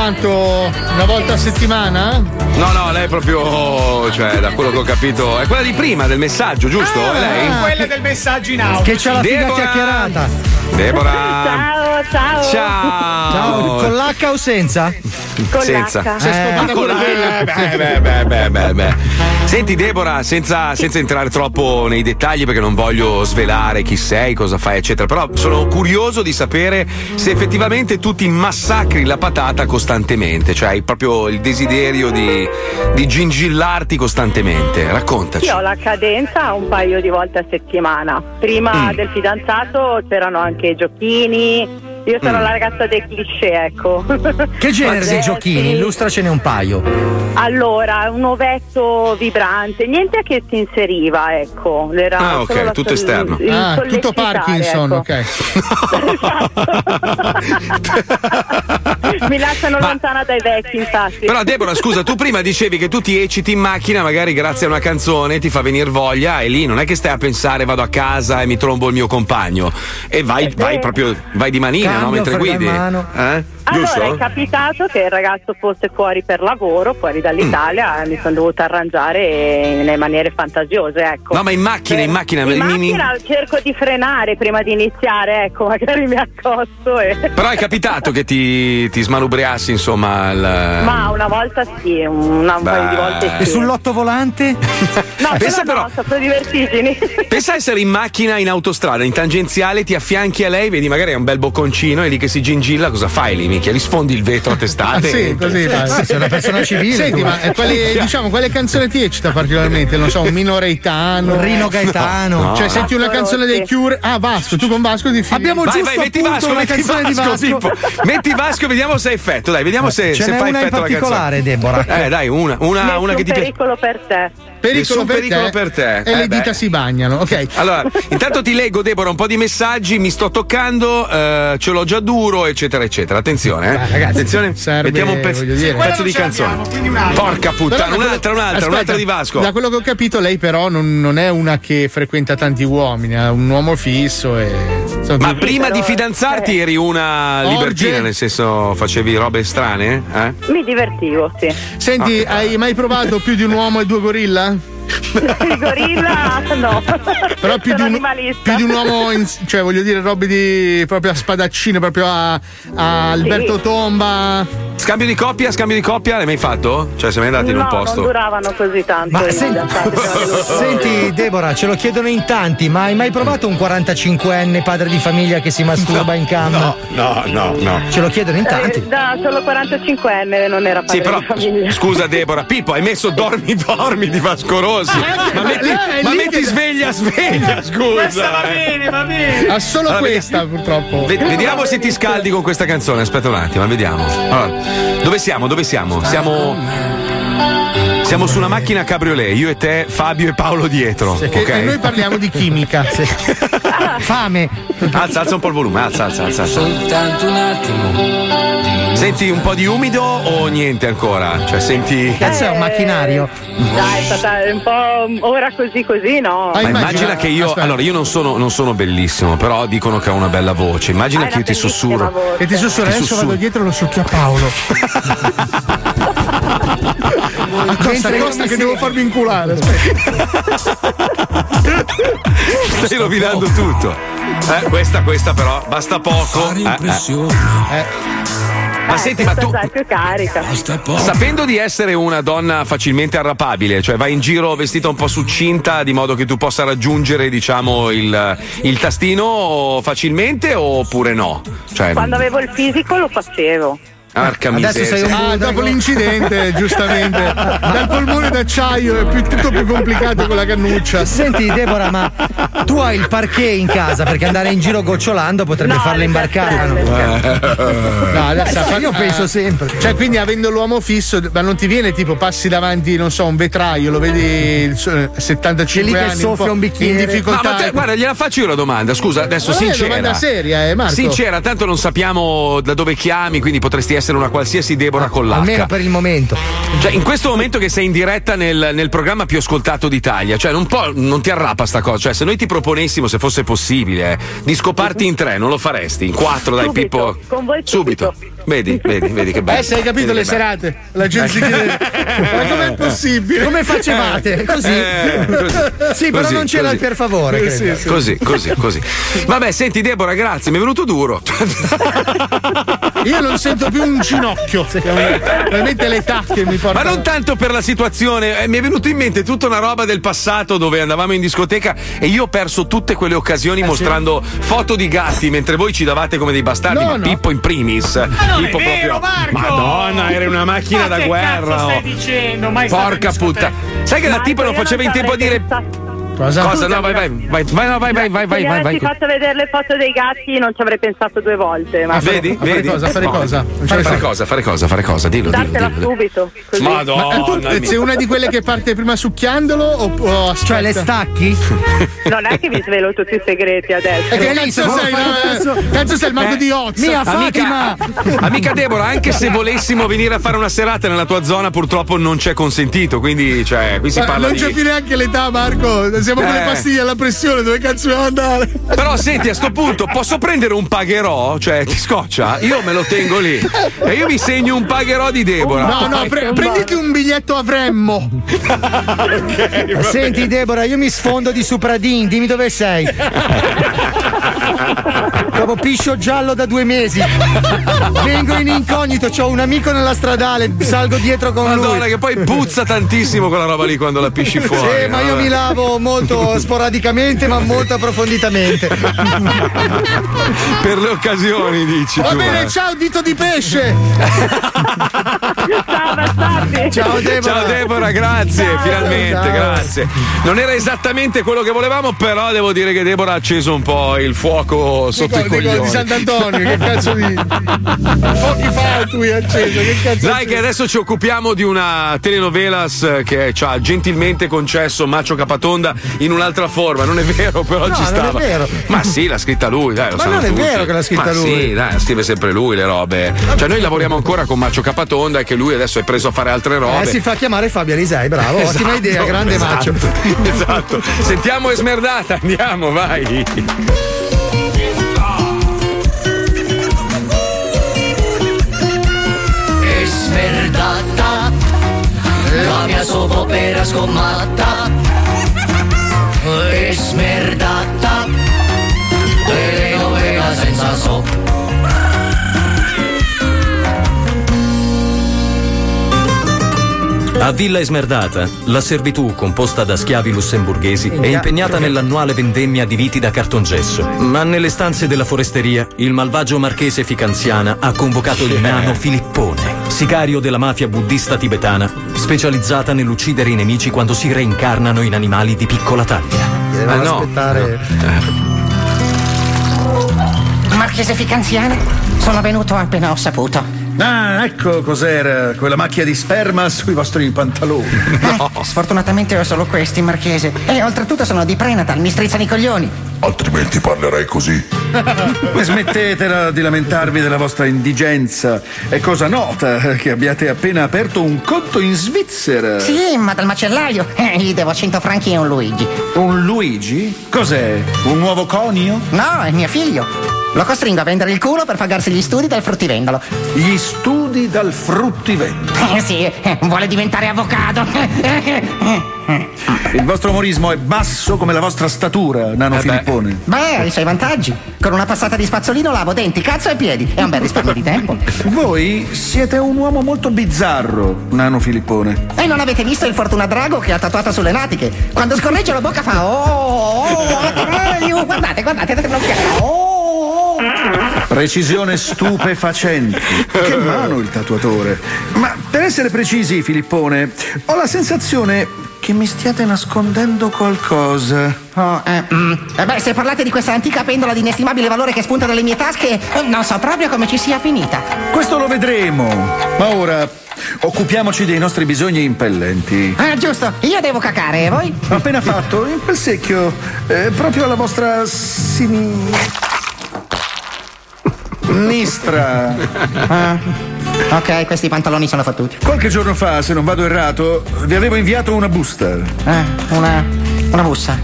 Quanto? Una volta a settimana? No, no, lei è proprio, cioè, da quello che ho capito, è quella di prima del messaggio, giusto? Ah, È lei? Quella del messaggio in auto. Che c'ha la figa Deborah! chiacchierata. Deborah! Ciao, ciao. Ciao! Ciao, con l'H o senza? Con senza. l'H. Eh, scopata con quella. Eh, beh, beh, beh, beh, beh. Senti, Deborah, senza, senza entrare troppo nei dettagli perché non voglio svelare chi sei, cosa fai, eccetera. Però sono curioso di sapere se effettivamente tu ti massacri la patata costantemente, cioè hai proprio il desiderio di, di gingillarti costantemente. Raccontaci. Io ho la cadenza un paio di volte a settimana. Prima Mm. del fidanzato c'erano anche giochini. Io sono Mm. la ragazza dei cliché, ecco. Che genere di Eh, giochini? sì. Illustracene un paio. Allora, un ovetto vibrante, niente che si inseriva, ecco. Era Ah, ok, tutto sol- esterno. il Ah, tutto Parkinson, ecco. ok. Mi lasciano Ma- lontana dai vecchi, infatti. Però Deborah, scusa, tu prima dicevi che tu ti ecciti in macchina, magari grazie a una canzone ti fa venire voglia e lì non è che stai a pensare vado a casa e mi trombo il mio compagno e vai, vai proprio vai di manina, no, Cambio, mentre guidi. mano. Eh? Allora Giusto? è capitato che il ragazzo fosse fuori per lavoro, fuori dall'Italia, Mm. mi sono dovuta arrangiare nelle maniere fantasiose, ecco. No, ma in macchina, in macchina, In mi- mi- macchina cerco di frenare prima di iniziare, ecco, magari mi accosto e... Però è capitato che ti, ti smanubriassi, insomma. il- Ma una volta sì, una un paio di volte sì. E sull'ottovolante? No, Pensa però no, saprò divertirmi. Pensa essere in macchina in autostrada, in tangenziale, ti affianchi a lei, vedi magari è un bel bocconcino e lì che si gingilla, cosa fai lì, minchia? Gli sfondi il vetro a testate. Ah, sì, così fai. Sì, sei una persona civile. Senti, tu. ma eh, quali, diciamo, quale canzone ti eccita particolarmente? Non so, un minoreitano. Un Rino Gaetano. No. Cioè, No. senti una canzone dei Cure. Ah, Vasco, tu con Vasco di fili. Abbiamo Vai, giusto vai, metti Vasco, una metti canzone di Vasco, Vasco. Pippo. Metti Vasco e vediamo se ha effetto, dai, vediamo se, Ce se n'è fa una in effetto la particolare, canzone. Deborah. Eh, dai, una, una, una che ti piace. pericolo per te. Pericolo, per, pericolo te, per te. E Eh, le dita beh. si bagnano, ok. Allora, intanto ti leggo, Deborah, un po' di messaggi, mi sto toccando, eh, ce l'ho già duro, eccetera, eccetera. Attenzione, eh. ragazzi, Attenzione, serve, mettiamo un pezzo, dire. un pezzo di canzone. un'altra. Porca puttana, quello- un'altra, un'altra, Aspetta, un'altra di Vasco. Da quello che ho capito, lei però non, non è una che frequenta tanti uomini, è un uomo fisso e. sono Ma prima di fidanzarti eri una libertina, nel senso facevi robe strane? Eh? Mi divertivo, sì. Senti, hai mai provato più di un uomo e due gorilla? Il gorilla no. Però più di, un, animalista. più di un uomo, in- cioè voglio dire, robe di proprio a spadaccino, proprio a, a Alberto Sì. Tomba. Scambio di coppia, scambio di coppia, l'hai mai fatto? Cioè, sei mai andato in no, un posto? non duravano così tanto. Ma i senti, Deborah, ce lo chiedono in tanti, ma hai mai provato un 45enne padre di famiglia che si masturba in cam? No, no, no, no. Ce lo chiedono in tanti. Eh, da solo 45enne non era padre Sì, però di famiglia. scusa Deborah, Pippo, hai messo dormi dormi di Vasco Rossi. Ma metti, Eh, ma metti che- sveglia, sveglia, scusa. va eh. bene, va bene. Ha solo Allora, questa, purtroppo. Ve- vediamo se ti scaldi con questa canzone. Aspetta un attimo, vediamo. Allora, dove siamo? Dove siamo? Siamo. Siamo su una macchina cabriolet, io e te, Fabio e Paolo dietro. Che- ok? E noi parliamo di chimica. Fame. Alza, alza un po' il volume, alza, alza, alza. alza. Soltanto un attimo. Senti un po' di umido o niente ancora? Cioè, senti. Cazzo è un macchinario? Dai, è stata un po' ora così così, no? Ma immagina che io, allora io non sono, non sono bellissimo, però dicono che ho una bella voce. Immagina Hai che io ti sussurro. voce. E ti sussurra, Ti adesso sussurro. vado dietro e lo succhio a Paolo. Accosta, Mentre accosta io che devo farmi inculare. Stai rovinando tutto. Eh, questa, questa però, basta poco. Eh, eh. Ma Eh, senti, ma tu, sapendo di essere una donna facilmente arrapabile, cioè vai in giro vestita un po' succinta di modo che tu possa raggiungere, diciamo, il, il tastino facilmente oppure no? Cioè, Quando avevo il fisico lo facevo. Arca Adesso miseria. sei un Ah, dopo l'incidente, giustamente. Dal polmone d'acciaio è più- tutto più complicato con la cannuccia. Senti, Deborah, ma tu hai il parquet in casa perché andare in giro gocciolando potrebbe No, farle le imbarcare. No, adesso Eh, par- io penso sempre. Cioè, quindi avendo l'uomo fisso, ma non ti viene tipo passi davanti, non so, un vetraio, lo vedi il suo- eh, 75 C'è lì che anni, soffia po' un bicchiere. in No, difficoltà. ma te, guarda, gliela faccio io la domanda. Scusa, adesso Ma non è una sincera. domanda seria, eh, Marco. Sincera, tanto non sappiamo da dove chiami, quindi potresti essere una qualsiasi Deborah con l'H. Almeno per il momento. Cioè, in questo momento che sei in diretta nel, nel programma più ascoltato d'Italia, cioè un po' non ti arrapa sta cosa. Cioè, se noi ti proponessimo, se fosse possibile, eh, di scoparti in tre, non lo faresti? In quattro, dai, Subito, Pippo. con voi subito. Vedi, vedi, vedi che bello. Eh, se hai capito Vedi le serate? La gente si chiede: Ma com'è possibile? Come facevate? Così? Eh, così. Sì, però Così, non c'era così. il per favore. Eh, sì, sì. Così, così, così. Vabbè, senti, Deborah, grazie, mi è venuto duro. Io non sento più un ginocchio. Veramente l'età che mi porta. Ma non tanto per la situazione, eh, mi è venuto in mente tutta una roba del passato dove andavamo in discoteca e io ho perso tutte quelle occasioni Eh, mostrando foto di gatti mentre voi ci davate come dei bastardi, No, ma no. Pippo in primis. Ma non Pippo è vero, Marco! Madonna, era una macchina Ma da che guerra. stai oh. dicendo? Mai Porca puttana. Sai che la Marco, tipa non faceva in tempo a dire pensato- Cosa? cosa? No, vai, vai, vai, vai, no, vai, vai, vai, vai, Se vai, vai. avessi fatto vedere le foto dei gatti non ci avrei pensato due volte. Ma Ah, vedi? Fare vedi? cosa, fare No. cosa? Non Fare, fare cosa, fare cosa, fare cosa, dillo, dillo, Dartela dillo. subito. Così. Madonna. Ma tu sei una di quelle che parte prima succhiandolo o, o aspetta? Cioè, le stacchi? Non è che vi svelo tutti i segreti adesso. Che Benissimo, cazzo sei? no? cazzo. Sei il mago Eh, di Oz? Mia Amica, Fatima! amica Deborah, anche se volessimo venire a fare una serata nella tua zona, purtroppo non c'è consentito. Quindi, cioè, qui si Ma parla non di. c'è più neanche l'età, Marco. Siamo con le Eh. pastiglie alla pressione, dove cazzo dobbiamo andare? Però senti, a sto punto posso prendere un pagherò? Cioè, ti scoccia? Io me lo tengo lì. E io mi segno un pagherò di Deborah. No, no, pre- prenditi un biglietto avremmo. Senti Deborah, io mi sfondo di Supradin, dimmi dove sei. Dopo piscio giallo da due mesi. Vengo in incognito, ho un amico nella stradale, salgo dietro con Madonna, lui. che poi puzza tantissimo quella roba lì quando la pisci fuori. Sì, ma io vabbè. mi lavo molto sporadicamente, ma molto approfonditamente. Per le occasioni, dici Va tu. bene, eh. ciao dito di pesce. Ciao bastardi. Ciao Deborah. Ciao Deborah, grazie, Ciao. finalmente, Ciao. grazie. Non era esattamente quello che volevamo, però devo dire che Deborah ha acceso un po' il fuoco sotto i Dico, dico, coglioni. di Sant'Antonio, che cazzo di. Pochi fa tu hai acceso, che cazzo Dai, che adesso ci occupiamo di una telenovelas che ci ha gentilmente concesso Macio Capatonda in un'altra forma. Non è vero, però No, ci non è stava. vero. Ma sì, l'ha scritta lui, dai, lo Ma non è tutti. vero che l'ha scritta Ma lui. Sì, dai, scrive sempre lui le robe. Cioè, noi lavoriamo ancora con Macio Capatonda e che lui adesso è preso a fare altre robe. Eh, si fa chiamare Fabio Alisei, bravo, ottima Esatto, idea, grande esatto, macio. Esatto. Sentiamo Esmerdata, andiamo, vai. è smerdata la mia sopopera scomatta è smerdata telenovela senza so A Villa Esmerdata, la servitù, composta da schiavi lussemburghesi, è impegnata nell'annuale vendemmia di viti da cartongesso. Ma nelle stanze della foresteria, il malvagio marchese Ficanziana ha convocato il nano Filippone, sicario della mafia buddista tibetana, specializzata nell'uccidere i nemici quando si reincarnano in animali di piccola taglia. Dovevamo no, aspettare. Marchese Ficanziana, sono venuto appena ho saputo. Ah, ecco cos'era quella macchia di sperma sui vostri pantaloni. Eh, sfortunatamente ho solo questi, Marchese. E oltretutto sono di prenatal, mi strizzano i coglioni. Altrimenti parlerei così. Smettetela di lamentarvi della vostra indigenza. È cosa nota che abbiate appena aperto un conto in Svizzera. Sì, ma dal macellaio. Eh, gli devo 100 franchi e un Luigi. Un Luigi? Cos'è? Un nuovo conio? No, è mio figlio. Lo costringo a vendere il culo per pagarsi gli studi dal fruttivendolo. Gli studi dal fruttivendolo. Eh sì, eh, vuole diventare avvocato. Il vostro umorismo è basso come la vostra statura, nano Filippone. Beh, ha i suoi vantaggi. Con una passata di spazzolino lavo denti, cazzo e piedi. È un bel risparmio di tempo. Voi siete un uomo molto bizzarro, nano Filippone. E non avete visto il Fortuna Drago che ha tatuato sulle natiche? Quando scorreggia la bocca fa oh, oh, Atreyu. Guardate, guardate, date un'occhiata. Oh, oh. Precisione stupefacente. Che mano il tatuatore. Ma per essere precisi, Filippone, ho la sensazione che mi stiate nascondendo qualcosa. Oh, eh, mm. Eh beh, se parlate di questa antica pendola di inestimabile valore che spunta dalle mie tasche, eh, non so proprio come ci sia finita. Questo lo vedremo. Ma ora occupiamoci dei nostri bisogni impellenti. Ah, giusto, io devo cacare, e voi? Appena fatto in quel secchio, eh, proprio alla vostra sinistra. Nistra. Ah, ok, questi pantaloni sono fottuti. Qualche giorno fa, se non vado errato, vi avevo inviato una busta. Eh, una. una bussa.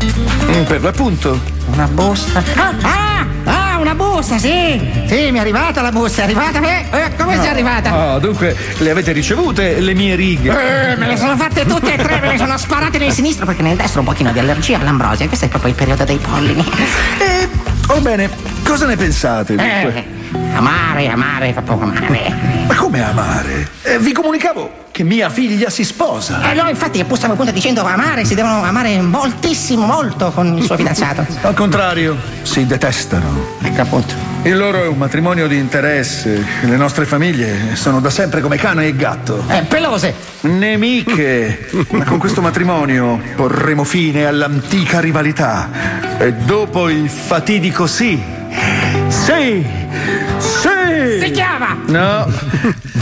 Mm, Per l'appunto. Una busta. Ah, ah, ah, una busta, sì! Sì, mi è arrivata la busta, è arrivata. Eh, eh, come sei arrivata? Oh, dunque, le avete ricevute le mie righe? Eh, me le sono fatte tutte e tre, me le sono sparate nel sinistro perché nel destro un pochino di allergia all'ambrosia. Questo è proprio il periodo dei pollini. E, oh bene, cosa ne pensate? dunque? Eh, amare, amare, proprio amare. Ma come amare? Eh, vi comunicavo che mia figlia si sposa. Eh no, infatti stavo appunto dicendo amare, si devono amare moltissimo, molto con il suo fidanzato. Al contrario, si detestano. Ecco appunto. Il loro è un matrimonio di interesse. Le nostre famiglie sono da sempre come cane e gatto. Eh, pelose. Nemiche. Ma con questo matrimonio porremo fine all'antica rivalità. E dopo il fatidico sì. Sì! Sì! Si chiama! No,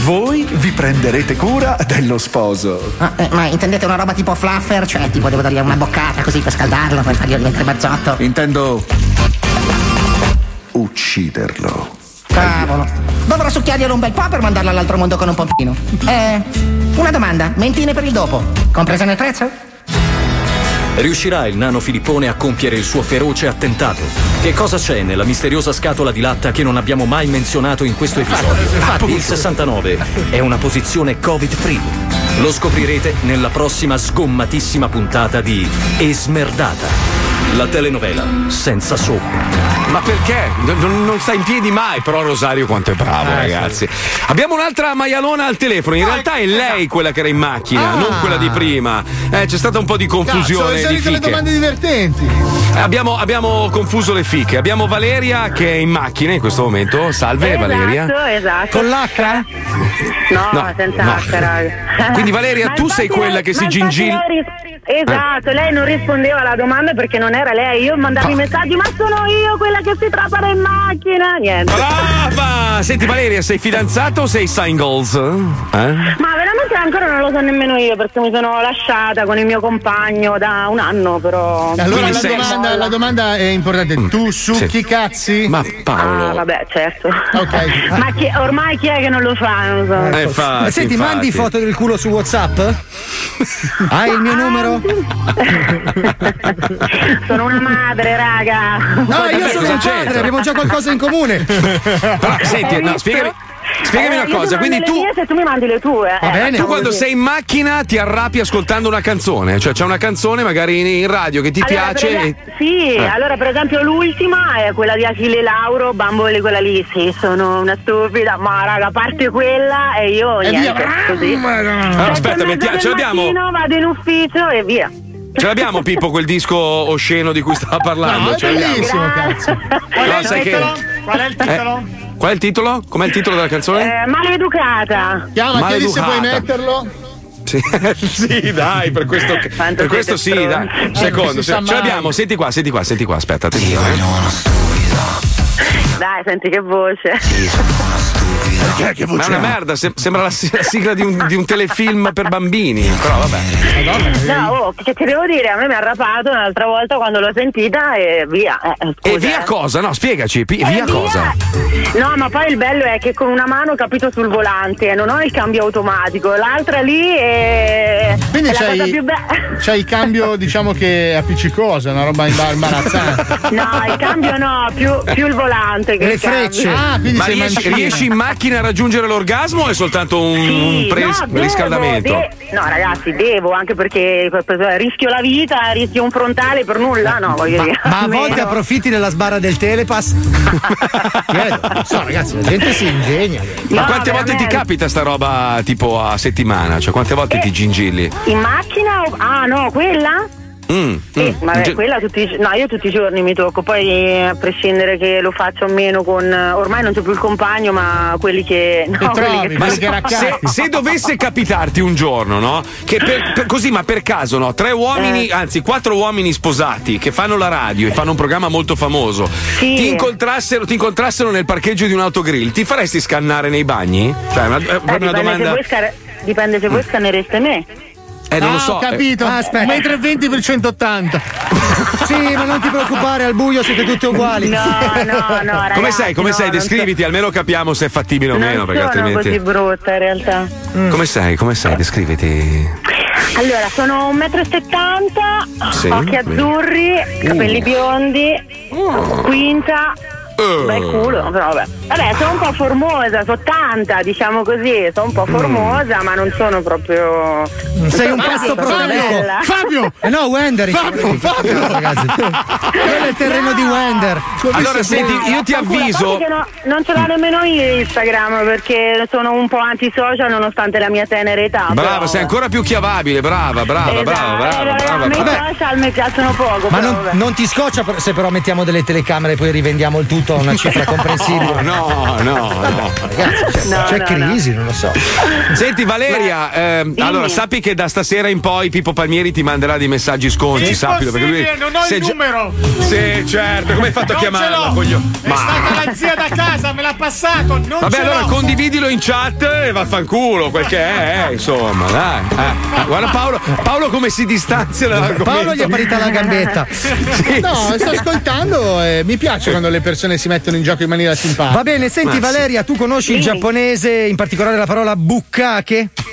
voi vi prenderete cura dello sposo. Ah, eh, ma intendete una roba tipo fluffer? Cioè, tipo devo dargli una boccata così per scaldarlo, per fargli diventare bazzotto? Intendo ucciderlo. Cavolo. Dovrò succhiarglielo un bel po' per mandarlo all'altro mondo con un pompino. Eh, una domanda, mentine per il dopo. Compresa nel prezzo? Riuscirà il nano Filippone a compiere il suo feroce attentato? Che cosa c'è nella misteriosa scatola di latta che non abbiamo mai menzionato in questo episodio? Il 69 è una posizione covid-free. Lo scoprirete nella prossima sgommatissima puntata di Esmerdata. La telenovela senza soap. Ma perché? Non, non sta in piedi mai, però Rosario quanto è bravo, Eh, ragazzi. Abbiamo un'altra maialona al telefono. In realtà è lei quella che era in macchina, Ah. non quella di prima. Eh, c'è stata un po' di confusione. Cazzo, di le solite le fiche. domande divertenti. Eh, Abbiamo, abbiamo confuso le fiche. Abbiamo Valeria che è in macchina in questo momento. Salve esatto, Valeria. Esatto. Con l'H? No, No, senza no. H, raga. Quindi, Valeria, tu sei quella lei- che si ma infatti gingil- lei ris- Esatto, lei non rispondeva alla domanda perché non era lei. Io mandavi i messaggi, ma sono io quella che si trapara in macchina. Niente. Brava! Senti Valeria, sei fidanzata o sei singles? Eh? Ma veramente ancora non lo so nemmeno io perché mi sono lasciata con il mio compagno da un anno, però. Allora la domanda, la domanda è importante. Tu succhi cazzi? Ma Ah, vabbè, certo. Ok. Ma chi- ormai chi è che non lo fa? Non lo so. Eh, infatti, Ma senti, infatti. mandi foto del culo su WhatsApp? Hai il mio numero? Sono una madre, raga. No, io sono un padre, abbiamo già qualcosa in comune. Però, senti, no, spiegami, spiegami Eh, una cosa. Quindi tu, mie se tu mi mandi le tue. eh. tu quando sei in macchina ti arrabbi ascoltando una canzone, cioè c'è una canzone magari in, in radio che ti Allora, piace. per e- Sì, Eh. allora per esempio l'ultima è quella di Achille Lauro, Bambole quella lì, sì, sono una stupida, ma raga, a parte quella e io E niente, via. così. Allora, Sette aspetta, mettiamo- ce l'abbiamo? mattino, vado in ufficio e via. Ce l'abbiamo Pippo quel disco osceno di cui stava parlando? No, Ce l'abbiamo? bellissimo, cazzo. Qual è il sai che- titolo? Qual è il titolo? Qual è il titolo? Com'è il titolo della canzone? Eh, maleducata. Chiama, chiedi se puoi Maleducata. metterlo. Sì, sì, dai, per questo, per questo sì, stronzi. dai. Un secondo, Eh, si sa ce l'abbiamo, senti qua, senti qua, senti qua, aspetta, attenzione. Dai, senti che voce. Perché? Che Ma è una merda, se- sembra la, si- la sigla di un, di un telefilm per bambini. Però vabbè. No, oh, che ti devo dire? A me mi ha rapato un'altra volta quando l'ho sentita e via. Eh, E scusa, via eh. cosa? No, spiegaci, pi- Eh, via cosa? No, ma poi il bello è che con una mano capito sul volante, non ho il cambio automatico, l'altra lì è, Quindi è la cosa c'hai, più bella. c'hai il cambio, diciamo che è appiccicoso, una roba imba- imbarazzante. No, il cambio no, più, più il volante che Le il cambio. frecce. Ah, quindi Ma sei riesci, mancino. Macchina a raggiungere l'orgasmo o è soltanto un, un pre- no, devo, riscaldamento? de- no, ragazzi, devo, anche perché rischio la vita, rischio un frontale per nulla, no, voglio dire. Ma a volte approfitti della sbarra del telepass? Non so, ragazzi, la gente si ingegna. Ma No, quante volte ti veramente. capita sta roba tipo a settimana? Cioè quante volte ti gingilli? In macchina? o- Ah, no, quella? Mm, Sì, mm. Ge- quella tutti no, io tutti i giorni mi tocco, poi eh, a prescindere che lo faccia o meno con ormai non c'è più il compagno, ma quelli che no, quelli che Ma se, se dovesse capitarti un giorno, no? Che per, per- così, ma per caso, no? Tre uomini, Eh. anzi, quattro uomini sposati che fanno la radio e fanno un programma molto famoso, ti, incontrassero, ti incontrassero nel parcheggio di un autogrill, ti faresti scannare nei bagni? Cioè, è una, è Eh, una dipende, se domanda. voi scar- dipende se voi scannereste me. Eh, non lo Ah, so. ho capito. eh. Aspetta. Un metro e venti per 180. Sì, ma non ti preoccupare, al buio siete tutti uguali. No, no, no, ragazzi. come sei? Come no, sei? non Descriviti, almeno capiamo se è fattibile o non meno, perché sono altrimenti. così brutta in realtà. Come sei? Come sei? Descriviti. Allora, sono 1,70 m, Sì, occhi azzurri, capelli Uh. biondi, quinta. Uh. Bel culo, però vabbè. Vabbè, sono un po' formosa, sono tanta, diciamo così, sono un po' Mm. formosa, ma non sono proprio. Sei un proteico. bella. Fabio! Eh no, Wender. Fabio, Fabio! Ragazzi. Quello è il terreno di Wender. Allora, senti, io ti avviso. no- non ce l'ho nemmeno io Instagram perché sono un po' antisocial nonostante la mia tenera età. Brava, però- sei ancora più chiavabile, brava, brava, Esatto, brava, brava, eh, brava, a me brava. i social mi piacciono poco. Ma però non, non ti scoccia se però mettiamo delle telecamere e poi rivendiamo il tutto a una cifra comprensibile? No, no, no. Ragazzi, c'è, No, c'è no, crisi, non lo so. Senti Valeria, ehm, allora sappi che da stasera in poi Pippo Palmieri ti manderà dei messaggi sconci, sappilo perché lui non ho se il numero. Sì, certo, come hai fatto a chiamarla? l'ho. coglio- È stata la zia da casa, me l'ha passato. Non Vabbè, ce allora l'ho. condividilo in chat e vaffanculo, quel che è, eh, insomma, dai. eh. Guarda Paolo, Paolo come si distanzia dall'argomento. Paolo gli è parita la gambetta. Sì, No, sì. sto ascoltando e mi piace quando le persone si mettono in gioco in maniera simpatica. Va bene, senti Valeria, tu conosci il giapponese, in particolare la parola bukkake?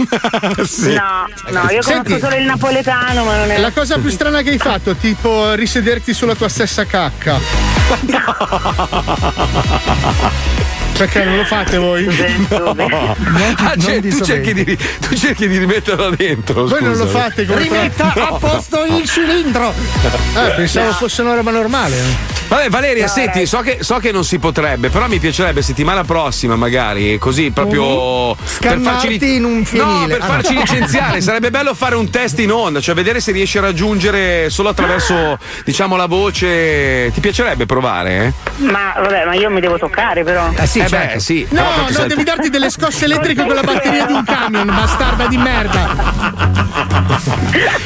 No, no, io Senti. conosco solo il napoletano, ma non è. La cosa più strana che hai fatto, tipo risederti sulla tua stessa cacca. Perché non lo fate voi? Ah, cioè, tu, cerchi di, tu cerchi di rimetterla dentro. Voi non lo scusami. fate come Rimetta a posto il cilindro! Eh, pensavo fosse una roba normale. Vabbè, Valeria, senti, so che, so che non si potrebbe, però mi piacerebbe settimana prossima, magari, così proprio. per farci Scannarti in un No, fienile. per Ah, farci no. licenziare. Sarebbe bello fare un test in onda, cioè vedere se riesci a raggiungere solo attraverso, diciamo, la voce. Ti piacerebbe provare? Eh? Ma vabbè, ma io mi devo toccare però. Eh sì, Eh beh, certo. sì, No, no, sei- devi darti delle scosse elettriche con la batteria di un camion, bastarda di merda.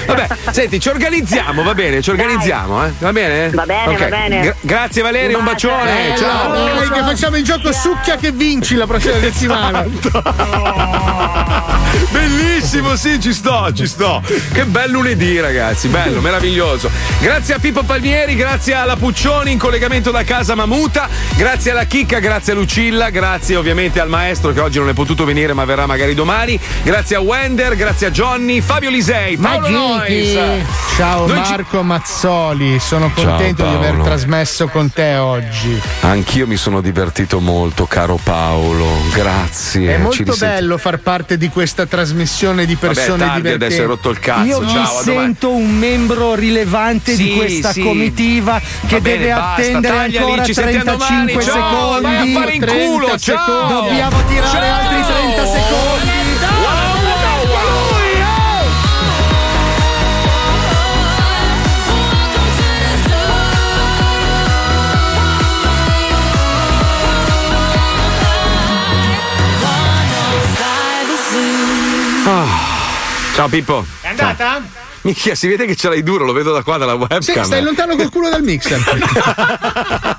Vabbè, senti, ci organizziamo, va bene, ci organizziamo, eh? Va bene? Va bene, Ok. va bene. Gra- grazie Valeria, un bacione. Ciao. Dai, che facciamo il gioco succhia che vinci la prossima settimana. Bellissimo, sì, ci sto, ci sto. Che bel lunedì, ragazzi, bello, meraviglioso. Grazie a Pippo Palmieri, grazie alla Puccioni in collegamento da casa Mamuta, grazie alla Chicca, grazie a Lucilla, grazie ovviamente al maestro che oggi non è potuto venire ma verrà magari domani, grazie a Wender, grazie a Johnny, Fabio Lisei, Paolo Nois. Ciao Noi ci- Marco Mazzoli, sono contento di aver trasmesso con te oggi. Anch'io mi sono divertito molto, caro Paolo, grazie. È Ci molto bello far parte di questa trasmissione di persone Vabbè, tardi, divertenti. adesso hai rotto il cazzo. Io mi ciao, domani. sento un membro rilevante di Sì, questa sì. comitiva che Va bene, deve basta, attendere taglia lì, ancora sentiamo 35 domani, ciao, secondi. vai a fare in 30 culo, ciao. secondi. Dobbiamo tirare Ciao. altri 30 secondi. Ciao Pippo. È andata? Minchia, si vede che ce l'hai duro, lo vedo da qua dalla webcam. Sì, stai lontano col culo dal mixer.